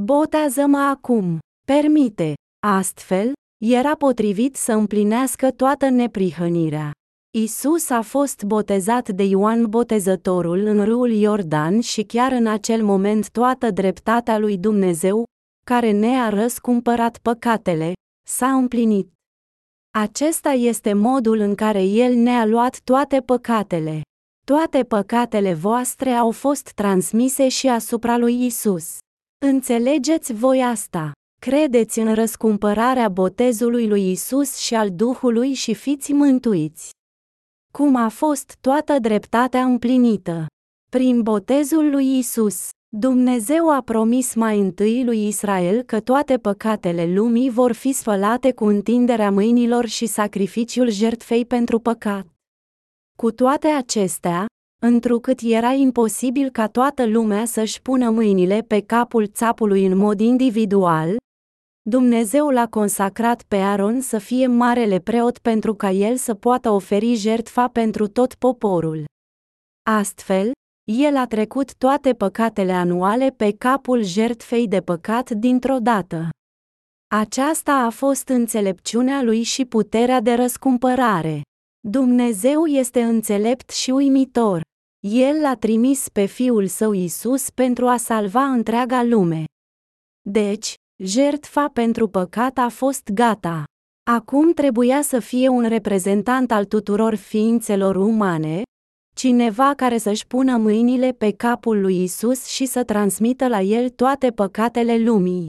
Botează-mă acum, permite, astfel, era potrivit să împlinească toată neprihănirea. Isus a fost botezat de Ioan Botezătorul în râul Iordan și chiar în acel moment toată dreptatea lui Dumnezeu, care ne-a răscumpărat păcatele, s-a împlinit. Acesta este modul în care El ne-a luat toate păcatele. Toate păcatele voastre au fost transmise și asupra lui Isus. Înțelegeți voi asta. Credeți în răscumpărarea botezului lui Isus și al Duhului și fiți mântuiți. Cum a fost toată dreptatea împlinită? Prin botezul lui Isus, Dumnezeu a promis mai întâi lui Israel că toate păcatele lumii vor fi sfălate cu întinderea mâinilor și sacrificiul jertfei pentru păcat. Cu toate acestea, întrucât era imposibil ca toată lumea să-și pună mâinile pe capul țapului în mod individual, Dumnezeu l-a consacrat pe Aaron să fie marele preot pentru ca el să poată oferi jertfa pentru tot poporul. Astfel, el a trecut toate păcatele anuale pe capul jertfei de păcat dintr-o dată. Aceasta a fost înțelepciunea lui și puterea de răscumpărare. Dumnezeu este înțelept și uimitor. El l-a trimis pe Fiul Său Isus pentru a salva întreaga lume. Deci, jertfa pentru păcat a fost gata. Acum trebuia să fie un reprezentant al tuturor ființelor umane, cineva care să-și pună mâinile pe capul lui Isus și să transmită la el toate păcatele lumii.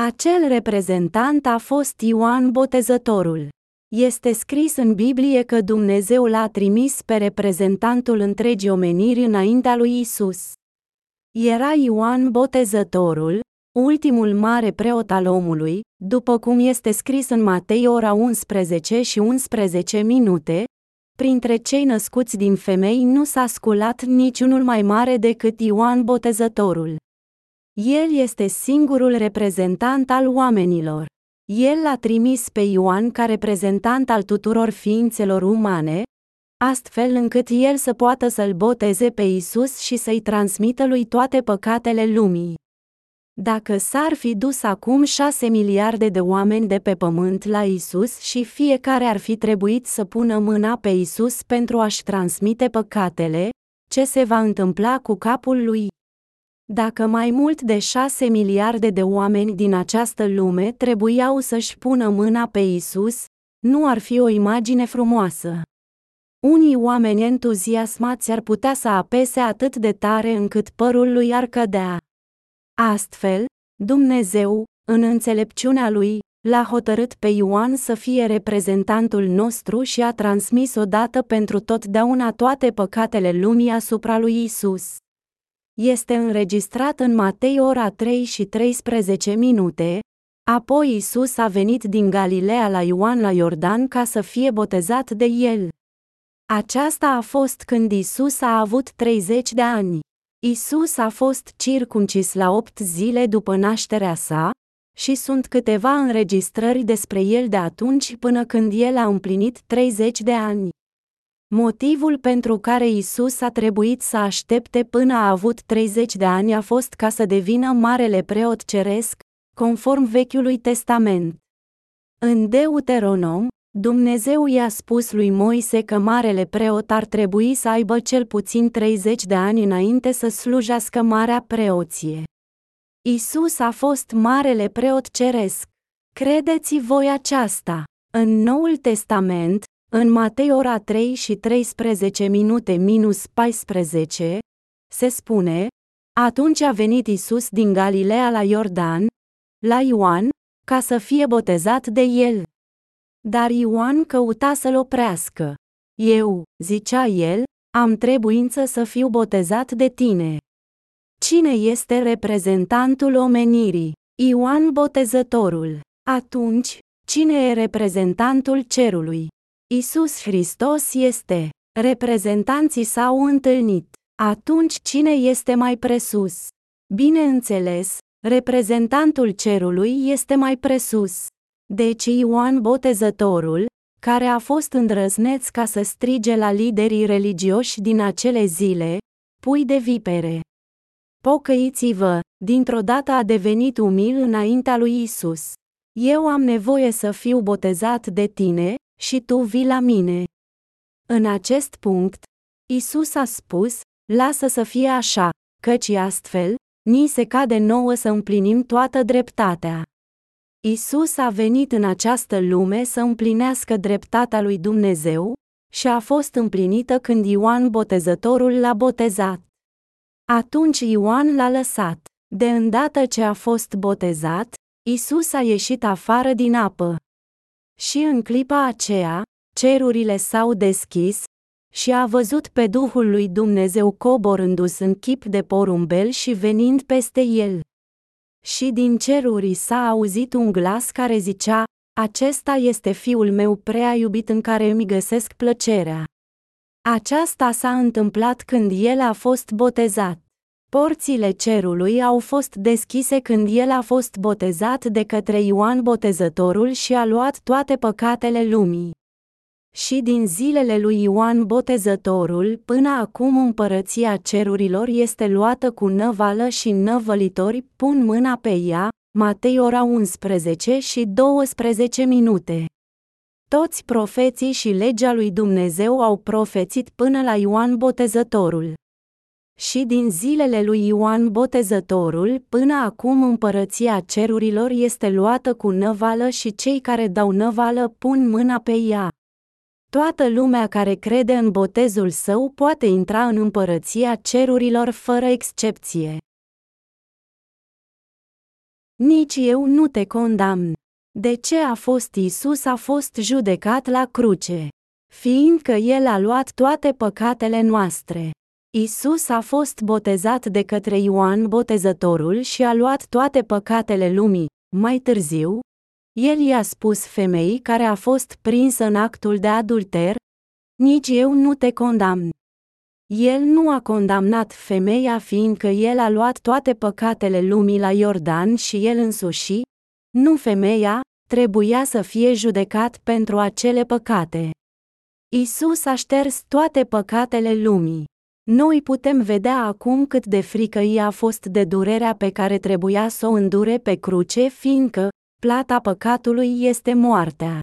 Acel reprezentant a fost Ioan Botezătorul. Este scris în Biblie că Dumnezeu l-a trimis pe reprezentantul întregii omeniri înaintea lui Isus. Era Ioan Botezătorul, ultimul mare preot al omului, după cum este scris în Matei ora 11 și 11 minute, printre cei născuți din femei nu s-a sculat niciunul mai mare decât Ioan Botezătorul. El este singurul reprezentant al oamenilor. El l-a trimis pe Ioan ca reprezentant al tuturor ființelor umane, astfel încât el să poată să-l boteze pe Isus și să-i transmită lui toate păcatele lumii. Dacă s-ar fi dus acum șase miliarde de oameni de pe pământ la Isus și fiecare ar fi trebuit să pună mâna pe Isus pentru a-și transmite păcatele, ce se va întâmpla cu capul lui? Dacă mai mult de șase miliarde de oameni din această lume trebuiau să-și pună mâna pe Isus, nu ar fi o imagine frumoasă. Unii oameni entuziasmați ar putea să apese atât de tare încât părul lui ar cădea. Astfel, Dumnezeu, în înțelepciunea lui, l-a hotărât pe Ioan să fie reprezentantul nostru și a transmis odată pentru totdeauna toate păcatele lumii asupra lui Isus. Este înregistrat în Matei ora 3 și 13 minute, apoi Isus a venit din Galileea la Ioan la Iordan ca să fie botezat de el. Aceasta a fost când Isus a avut 30 de ani. Isus a fost circuncis la opt zile după nașterea sa, și sunt câteva înregistrări despre el de atunci până când el a împlinit 30 de ani. Motivul pentru care Isus a trebuit să aștepte până a avut 30 de ani a fost ca să devină marele preot ceresc, conform Vechiului Testament. În Deuteronom, Dumnezeu i-a spus lui Moise că marele preot ar trebui să aibă cel puțin 30 de ani înainte să slujească marea preoție. Isus a fost marele preot ceresc. Credeți voi aceasta? În Noul Testament, în Matei ora 3 și 13 minute minus 14, se spune, atunci a venit Isus din Galileea la Iordan, la Ioan, ca să fie botezat de el. Dar Ioan căuta să-l oprească. Eu, zicea el, am trebuință să fiu botezat de tine. Cine este reprezentantul omenirii? Ioan Botezătorul. Atunci, cine e reprezentantul cerului? Isus Hristos este. Reprezentanții s-au întâlnit. Atunci cine este mai presus? Bineînțeles, reprezentantul cerului este mai presus. Deci Ioan Botezătorul, care a fost îndrăzneț ca să strige la liderii religioși din acele zile, pui de vipere. Pocăiți-vă, dintr-o dată a devenit umil înaintea lui Isus. Eu am nevoie să fiu botezat de tine, și tu vii la mine. În acest punct, Isus a spus, lasă să fie așa, căci astfel, ni se cade nouă să împlinim toată dreptatea. Isus a venit în această lume să împlinească dreptatea lui Dumnezeu, și a fost împlinită când Ioan Botezătorul l-a botezat. Atunci Ioan l-a lăsat. De îndată ce a fost botezat, Isus a ieșit afară din apă. Și în clipa aceea, cerurile s-au deschis, și a văzut pe Duhul lui Dumnezeu coborându-s în chip de porumbel și venind peste el. Și din ceruri s-a auzit un glas care zicea, Acesta este fiul meu prea iubit în care îmi găsesc plăcerea. Aceasta s-a întâmplat când el a fost botezat. Porțile cerului au fost deschise când el a fost botezat de către Ioan Botezătorul și a luat toate păcatele lumii. Și din zilele lui Ioan Botezătorul până acum împărăția cerurilor este luată cu năvală și năvălitori pun mâna pe ea, Matei ora 11 și 12 minute. Toți profeții și legea lui Dumnezeu au profețit până la Ioan Botezătorul. Și din zilele lui Ioan Botezătorul până acum împărăția cerurilor este luată cu năvală și cei care dau năvală pun mâna pe ea. Toată lumea care crede în botezul său poate intra în împărăția cerurilor fără excepție. Nici eu nu te condamn. De ce a fost Isus a fost judecat la cruce? Fiindcă El a luat toate păcatele noastre. Isus a fost botezat de către Ioan Botezătorul și a luat toate păcatele lumii. Mai târziu, el i-a spus femeii care a fost prinsă în actul de adulter, nici eu nu te condamn. El nu a condamnat femeia fiindcă el a luat toate păcatele lumii la Iordan și el însuși, nu femeia, trebuia să fie judecat pentru acele păcate. Isus a șters toate păcatele lumii. Noi putem vedea acum cât de frică i-a fost de durerea pe care trebuia să o îndure pe cruce, fiindcă, plata păcatului este moartea.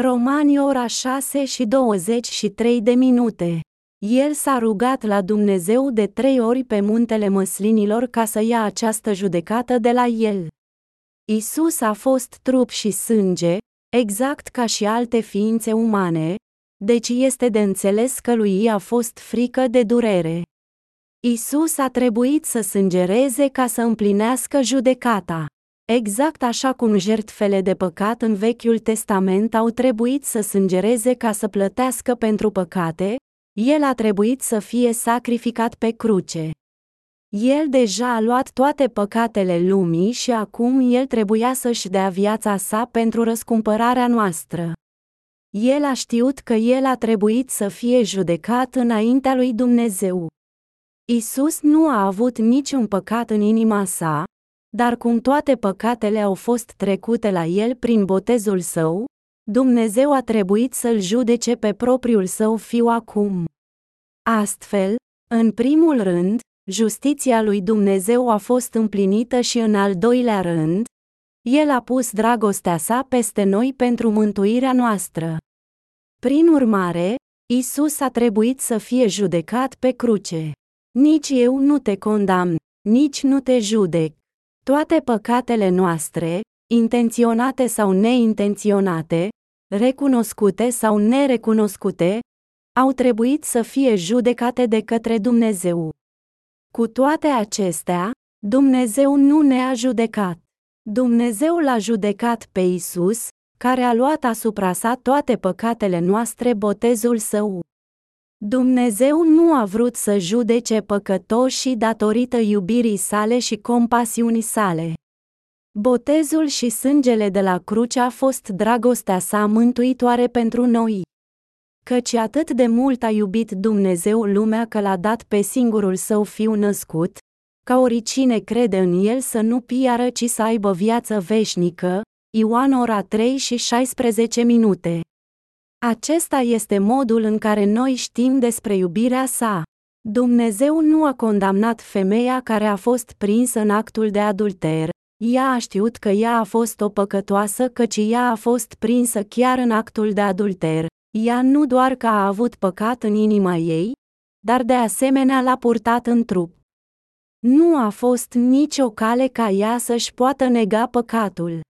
Romani ora 6 și 23 de minute. El s-a rugat la Dumnezeu de trei ori pe muntele măslinilor ca să ia această judecată de la el. Isus a fost trup și sânge, exact ca și alte ființe umane, deci este de înțeles că lui a fost frică de durere. Isus a trebuit să sângereze ca să împlinească judecata. Exact așa cum jertfele de păcat în Vechiul Testament au trebuit să sângereze ca să plătească pentru păcate, el a trebuit să fie sacrificat pe cruce. El deja a luat toate păcatele lumii și acum el trebuia să-și dea viața sa pentru răscumpărarea noastră. El a știut că el a trebuit să fie judecat înaintea lui Dumnezeu. Isus nu a avut niciun păcat în inima sa, dar cum toate păcatele au fost trecute la el prin botezul său, Dumnezeu a trebuit să-l judece pe propriul său fiu acum. Astfel, în primul rând, justiția lui Dumnezeu a fost împlinită și în al doilea rând, el a pus dragostea sa peste noi pentru mântuirea noastră. Prin urmare, Isus a trebuit să fie judecat pe cruce. Nici eu nu te condamn, nici nu te judec. Toate păcatele noastre, intenționate sau neintenționate, recunoscute sau nerecunoscute, au trebuit să fie judecate de către Dumnezeu. Cu toate acestea, Dumnezeu nu ne-a judecat. Dumnezeu l-a judecat pe Isus, care a luat asupra sa toate păcatele noastre botezul său. Dumnezeu nu a vrut să judece păcătoșii datorită iubirii sale și compasiunii sale. Botezul și sângele de la cruce a fost dragostea sa mântuitoare pentru noi. Căci atât de mult a iubit Dumnezeu lumea că l-a dat pe singurul său fiu născut, ca oricine crede în el să nu piară ci să aibă viață veșnică, Ioan ora 3 și 16 minute. Acesta este modul în care noi știm despre iubirea sa. Dumnezeu nu a condamnat femeia care a fost prinsă în actul de adulter, Ea a știut că ea a fost o păcătoasă căci ea a fost prinsă chiar în actul de adulter. Ea nu doar că a avut păcat în inima ei, dar de asemenea l-a purtat în trup. Nu a fost nicio cale ca ea să-și poată nega păcatul.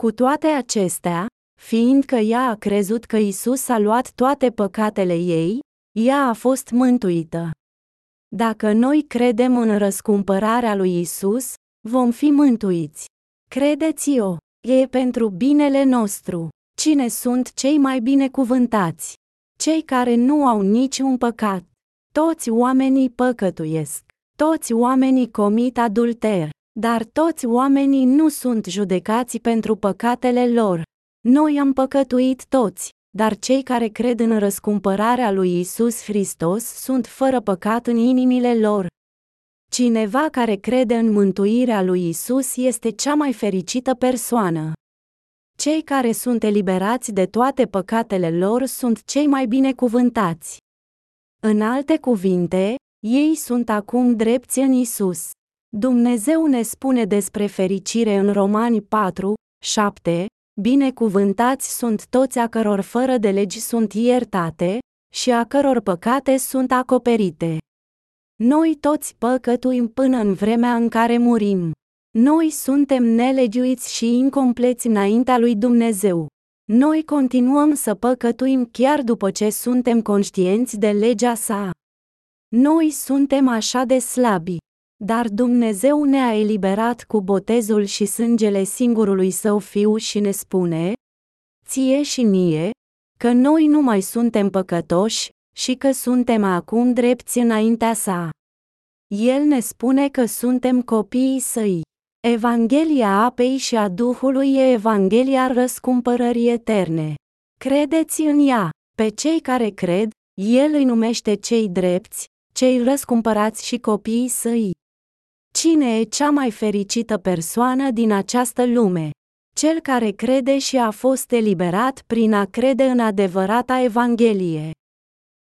Cu toate acestea, fiindcă ea a crezut că Isus a luat toate păcatele ei, ea a fost mântuită. Dacă noi credem în răscumpărarea lui Isus, vom fi mântuiți. Credeți-o, e pentru binele nostru. Cine sunt cei mai binecuvântați? Cei care nu au niciun păcat. Toți oamenii păcătuiesc. Toți oamenii comit adulter, dar toți oamenii nu sunt judecați pentru păcatele lor. Noi am păcătuit toți, dar cei care cred în răscumpărarea lui Isus Hristos sunt fără păcat în inimile lor. Cineva care crede în mântuirea lui Isus este cea mai fericită persoană. Cei care sunt eliberați de toate păcatele lor sunt cei mai binecuvântați. În alte cuvinte, ei sunt acum drepți în Isus. Dumnezeu ne spune despre fericire în Romani 4, 7, Binecuvântați sunt toți a căror fără de legi sunt iertate, și a căror păcate sunt acoperite. Noi toți păcătuim până în vremea în care murim. Noi suntem nelegiuiți și incompleți înaintea lui Dumnezeu. Noi continuăm să păcătuim chiar după ce suntem conștienți de legea sa. Noi suntem așa de slabi. Dar Dumnezeu ne-a eliberat cu botezul și sângele singurului său fiu și ne spune, ție și mie, că noi nu mai suntem păcătoși și că suntem acum drepți înaintea sa. El ne spune că suntem copiii săi. Evanghelia apei și a Duhului e Evanghelia răscumpărării eterne. Credeți în ea, pe cei care cred, El îi numește cei drepți, cei răscumpărați și copiii săi. Cine e cea mai fericită persoană din această lume? Cel care crede și a fost eliberat prin a crede în adevărata Evanghelie.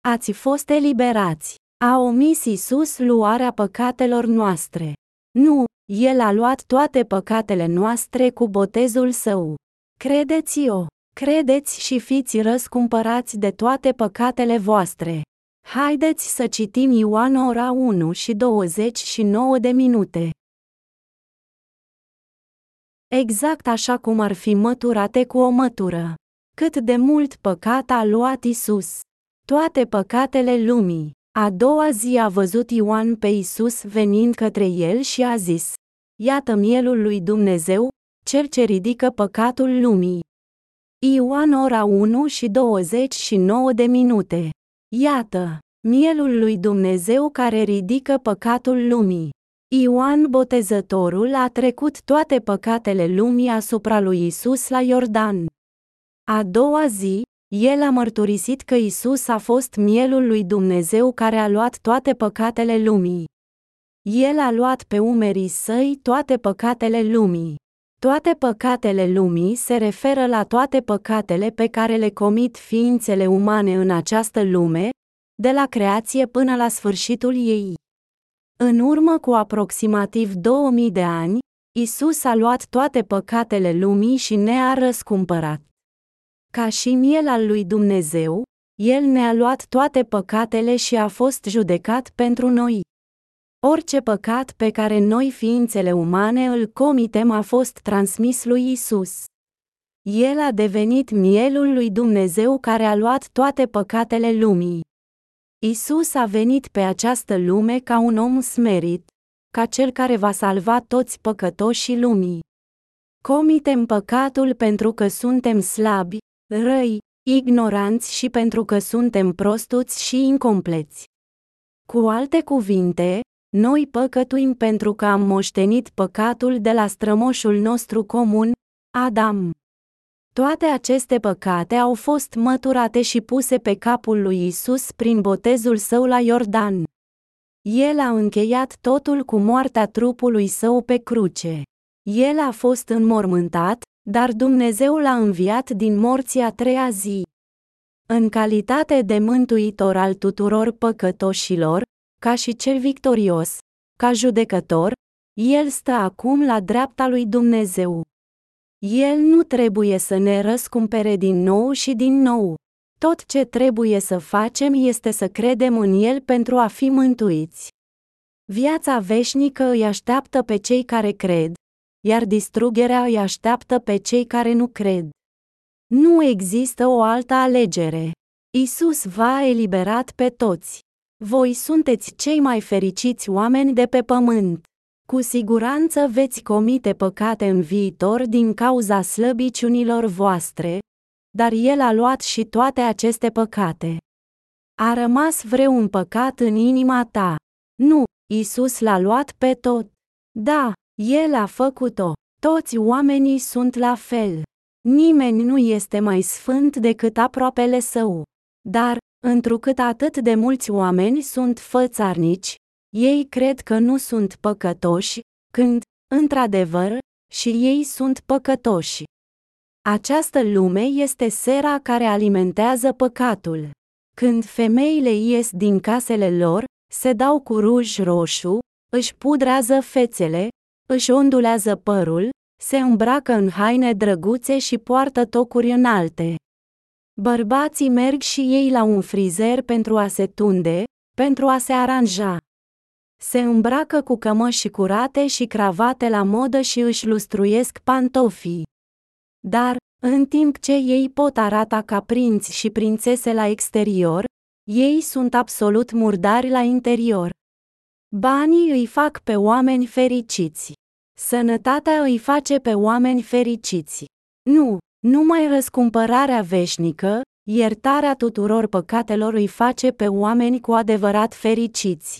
Ați fost eliberați. A omis Isus luarea păcatelor noastre. Nu, El a luat toate păcatele noastre cu botezul său. Credeți-o, credeți și fiți răscumpărați de toate păcatele voastre. Haideți să citim Ioan ora 1 și 29 de minute. Exact așa cum ar fi măturate cu o mătură. Cât de mult păcat a luat Isus. Toate păcatele lumii. A doua zi a văzut Ioan pe Isus venind către el și a zis: Iată mielul lui Dumnezeu, cel ce ridică păcatul lumii. Ioan ora 1 și 29 de minute. Iată, mielul lui Dumnezeu care ridică păcatul lumii. Ioan Botezătorul a trecut toate păcatele lumii asupra lui Isus la Iordan. A doua zi, el a mărturisit că Isus a fost mielul lui Dumnezeu care a luat toate păcatele lumii. El a luat pe umerii săi toate păcatele lumii. Toate păcatele lumii se referă la toate păcatele pe care le comit ființele umane în această lume, de la creație până la sfârșitul ei. În urmă cu aproximativ 2000 de ani, Isus a luat toate păcatele lumii și ne-a răscumpărat. Ca și miel al lui Dumnezeu, El ne-a luat toate păcatele și a fost judecat pentru noi. Orice păcat pe care noi ființele umane îl comitem a fost transmis lui Isus. El a devenit mielul lui Dumnezeu care a luat toate păcatele lumii. Isus a venit pe această lume ca un om smerit, ca cel care va salva toți păcătoșii lumii. Comitem păcatul pentru că suntem slabi, răi, ignoranți și pentru că suntem prostuți și incompleți. Cu alte cuvinte, noi păcătuim pentru că am moștenit păcatul de la strămoșul nostru comun, Adam. Toate aceste păcate au fost măturate și puse pe capul lui Isus prin botezul său la Iordan. El a încheiat totul cu moartea trupului său pe cruce. El a fost înmormântat, dar Dumnezeu l-a înviat din morții a treia zi. În calitate de mântuitor al tuturor păcătoșilor, ca și cel victorios, ca judecător, El stă acum la dreapta lui Dumnezeu. El nu trebuie să ne răscumpere din nou și din nou. Tot ce trebuie să facem este să credem în El pentru a fi mântuiți. Viața veșnică îi așteaptă pe cei care cred, iar distrugerea îi așteaptă pe cei care nu cred. Nu există o altă alegere. Isus v-a eliberat pe toți. Voi sunteți cei mai fericiți oameni de pe pământ. Cu siguranță veți comite păcate în viitor din cauza slăbiciunilor voastre, dar El a luat și toate aceste păcate. A rămas vreun păcat în inima ta. Nu, Isus l-a luat pe tot. Da, El a făcut-o. Toți oamenii sunt la fel. Nimeni nu este mai sfânt decât aproapele său. Dar, întrucât atât de mulți oameni sunt fățarnici, ei cred că nu sunt păcătoși, când, într-adevăr, și ei sunt păcătoși. Această lume este sera care alimentează păcatul. Când femeile ies din casele lor, se dau cu ruj roșu, își pudrează fețele, își ondulează părul, se îmbracă în haine drăguțe și poartă tocuri înalte. Bărbații merg și ei la un frizer pentru a se tunde, pentru a se aranja. Se îmbracă cu cămăși curate și cravate la modă și își lustruiesc pantofii. Dar, în timp ce ei pot arata ca prinți și prințese la exterior, ei sunt absolut murdari la interior. Banii îi fac pe oameni fericiți. Sănătatea îi face pe oameni fericiți. Nu, numai răscumpărarea veșnică, iertarea tuturor păcatelor îi face pe oameni cu adevărat fericiți.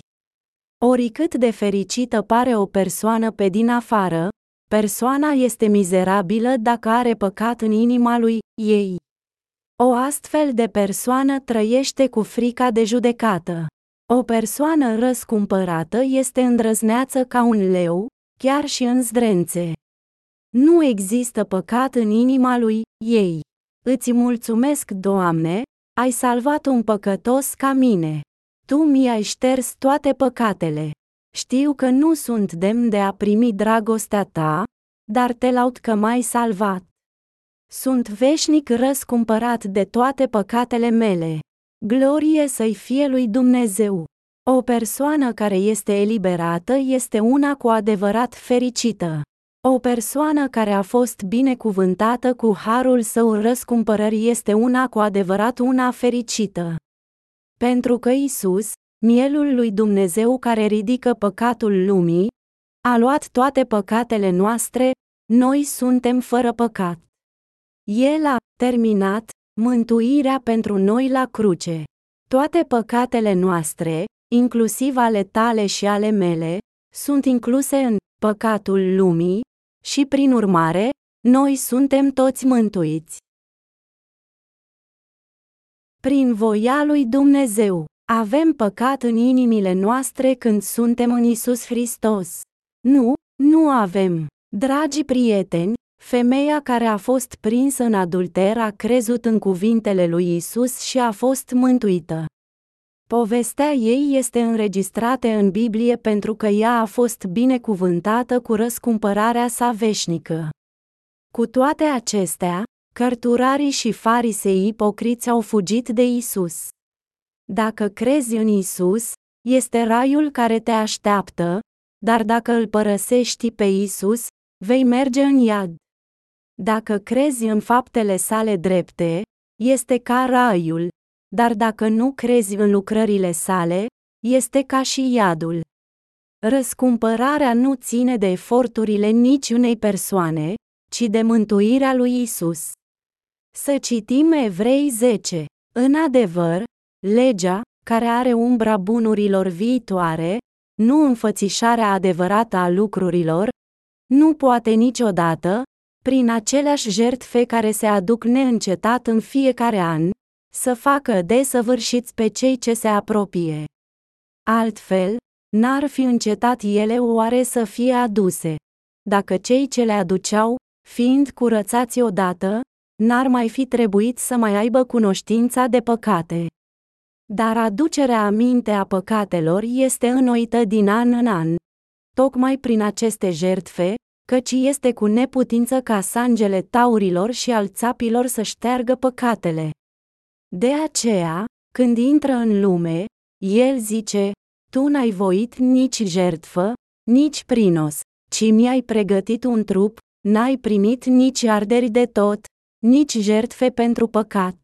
Oricât de fericită pare o persoană pe din afară, persoana este mizerabilă dacă are păcat în inima lui ei. O astfel de persoană trăiește cu frica de judecată. O persoană răscumpărată este îndrăzneață ca un leu, chiar și în zdrențe. Nu există păcat în inima lui ei. Îți mulțumesc, Doamne, ai salvat un păcătos ca mine. Tu mi-ai șters toate păcatele. Știu că nu sunt demn de a primi dragostea ta, dar te laud că m-ai salvat. Sunt veșnic răscumpărat de toate păcatele mele. Glorie să-i fie lui Dumnezeu. O persoană care este eliberată este una cu adevărat fericită. O persoană care a fost binecuvântată cu harul său răscumpărării este una cu adevărat una fericită. Pentru că Isus, mielul lui Dumnezeu care ridică păcatul lumii, a luat toate păcatele noastre, noi suntem fără păcat. El a terminat mântuirea pentru noi la cruce. Toate păcatele noastre, inclusiv ale tale și ale mele, sunt incluse în păcatul lumii și, prin urmare, noi suntem toți mântuiți. Prin voia lui Dumnezeu, avem păcat în inimile noastre când suntem în Isus Hristos. Nu, nu avem. Dragi prieteni, femeia care a fost prinsă în adulter a crezut în cuvintele lui Isus și a fost mântuită. Povestea ei este înregistrată în Biblie pentru că ea a fost binecuvântată cu răscumpărarea sa veșnică. Cu toate acestea, cărturarii și farisei ipocriți au fugit de Isus. Dacă crezi în Isus, este raiul care te așteaptă, dar dacă îl părăsești pe Isus, vei merge în iad. Dacă crezi în faptele sale drepte, este ca raiul, dar dacă nu crezi în lucrările sale, este ca și iadul. Răscumpărarea nu ține de eforturile niciunei persoane, ci de mântuirea lui Isus. Să citim Evrei 10. În adevăr, legea, care are umbra bunurilor viitoare, nu înfățișarea adevărată a lucrurilor, nu poate niciodată, prin aceleași jertfe care se aduc neîncetat în fiecare an, să facă desăvârșiți pe cei ce se apropie. Altfel, n-ar fi încetat ele oare să fie aduse. Dacă cei ce le aduceau, fiind curățați odată, n-ar mai fi trebuit să mai aibă cunoștința de păcate. Dar aducerea aminte a păcatelor este înnoită din an în an. tocmai prin aceste jertfe, căci este cu neputință ca sângele taurilor și al țapilor să șteargă păcatele. De aceea, când intră în lume, el zice, tu n-ai voit nici jertfă, nici prinos, ci mi-ai pregătit un trup, n-ai primit nici arderi de tot, nici jertfe pentru păcat.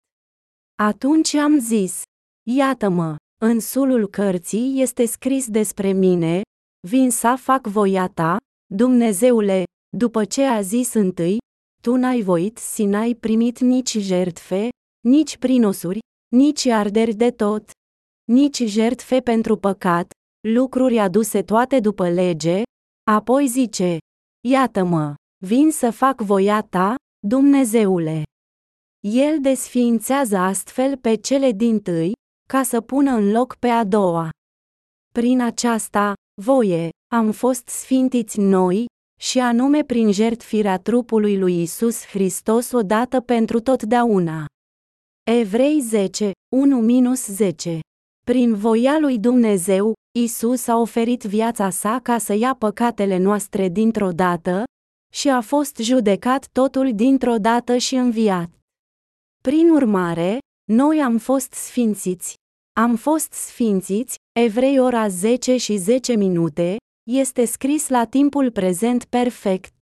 Atunci am zis, iată-mă, în sulul cărții este scris despre mine, vin să fac voia ta, Dumnezeule, după ce a zis întâi, tu n-ai voit și n-ai primit nici jertfe, nici prinosuri, nici arderi de tot, nici jertfe pentru păcat, lucruri aduse toate după lege, apoi zice, Iată-mă, vin să fac voia ta, Dumnezeule. El desființează astfel pe cele din tâi, ca să pună în loc pe a doua. Prin aceasta, voie, am fost sfintiți noi, și anume prin jertfirea trupului lui Isus Hristos odată pentru totdeauna. Evrei 10, 1-10 Prin voia lui Dumnezeu, Isus a oferit viața sa ca să ia păcatele noastre dintr-o dată, și a fost judecat totul dintr-o dată și înviat. Prin urmare, noi am fost sfințiți. Am fost sfințiți, Evrei ora 10 și 10 minute, este scris la timpul prezent perfect.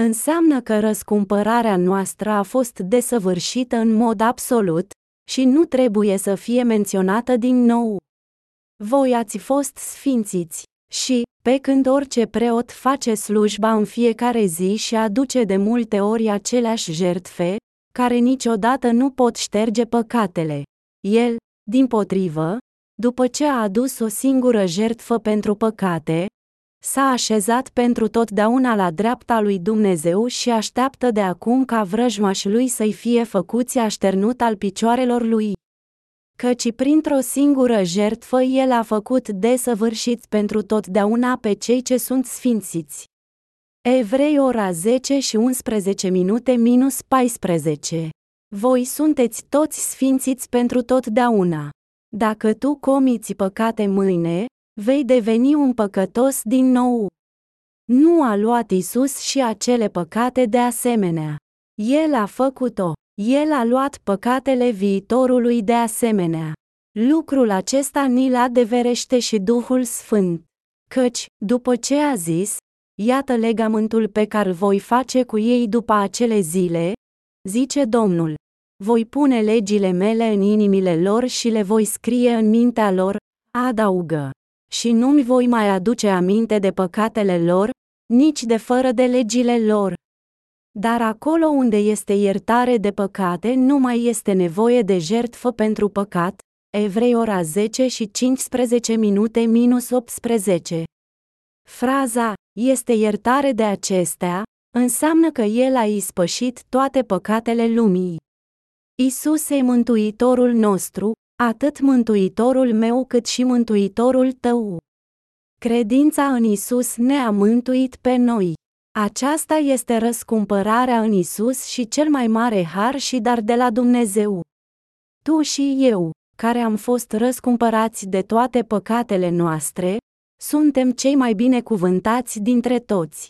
Înseamnă că răscumpărarea noastră a fost desăvârșită în mod absolut, și nu trebuie să fie menționată din nou. Voi ați fost sfințiți, și, pe când orice preot face slujba în fiecare zi și aduce de multe ori aceleași jertfe, care niciodată nu pot șterge păcatele, el, din potrivă, după ce a adus o singură jertfă pentru păcate, s-a așezat pentru totdeauna la dreapta lui Dumnezeu și așteaptă de acum ca vrăjmaș lui să-i fie făcuți așternut al picioarelor lui. Căci printr-o singură jertfă el a făcut desăvârșit pentru totdeauna pe cei ce sunt sfințiți. Evrei ora 10 și 11 minute minus 14 Voi sunteți toți sfințiți pentru totdeauna. Dacă tu comiți păcate mâine, vei deveni un păcătos din nou. Nu a luat Isus și acele păcate de asemenea. El a făcut-o. El a luat păcatele viitorului de asemenea. Lucrul acesta ni-l adeverește și Duhul Sfânt. Căci, după ce a zis, iată legământul pe care voi face cu ei după acele zile, zice Domnul. Voi pune legile mele în inimile lor și le voi scrie în mintea lor, adaugă și nu-mi voi mai aduce aminte de păcatele lor, nici de fără de legile lor. Dar acolo unde este iertare de păcate nu mai este nevoie de jertfă pentru păcat, Evrei ora 10 și 15 minute minus 18. Fraza, este iertare de acestea, înseamnă că El a ispășit toate păcatele lumii. Isus e Mântuitorul nostru, atât Mântuitorul meu cât și Mântuitorul tău. Credința în Isus ne-a mântuit pe noi. Aceasta este răscumpărarea în Isus și cel mai mare har și dar de la Dumnezeu. Tu și eu, care am fost răscumpărați de toate păcatele noastre, suntem cei mai binecuvântați dintre toți.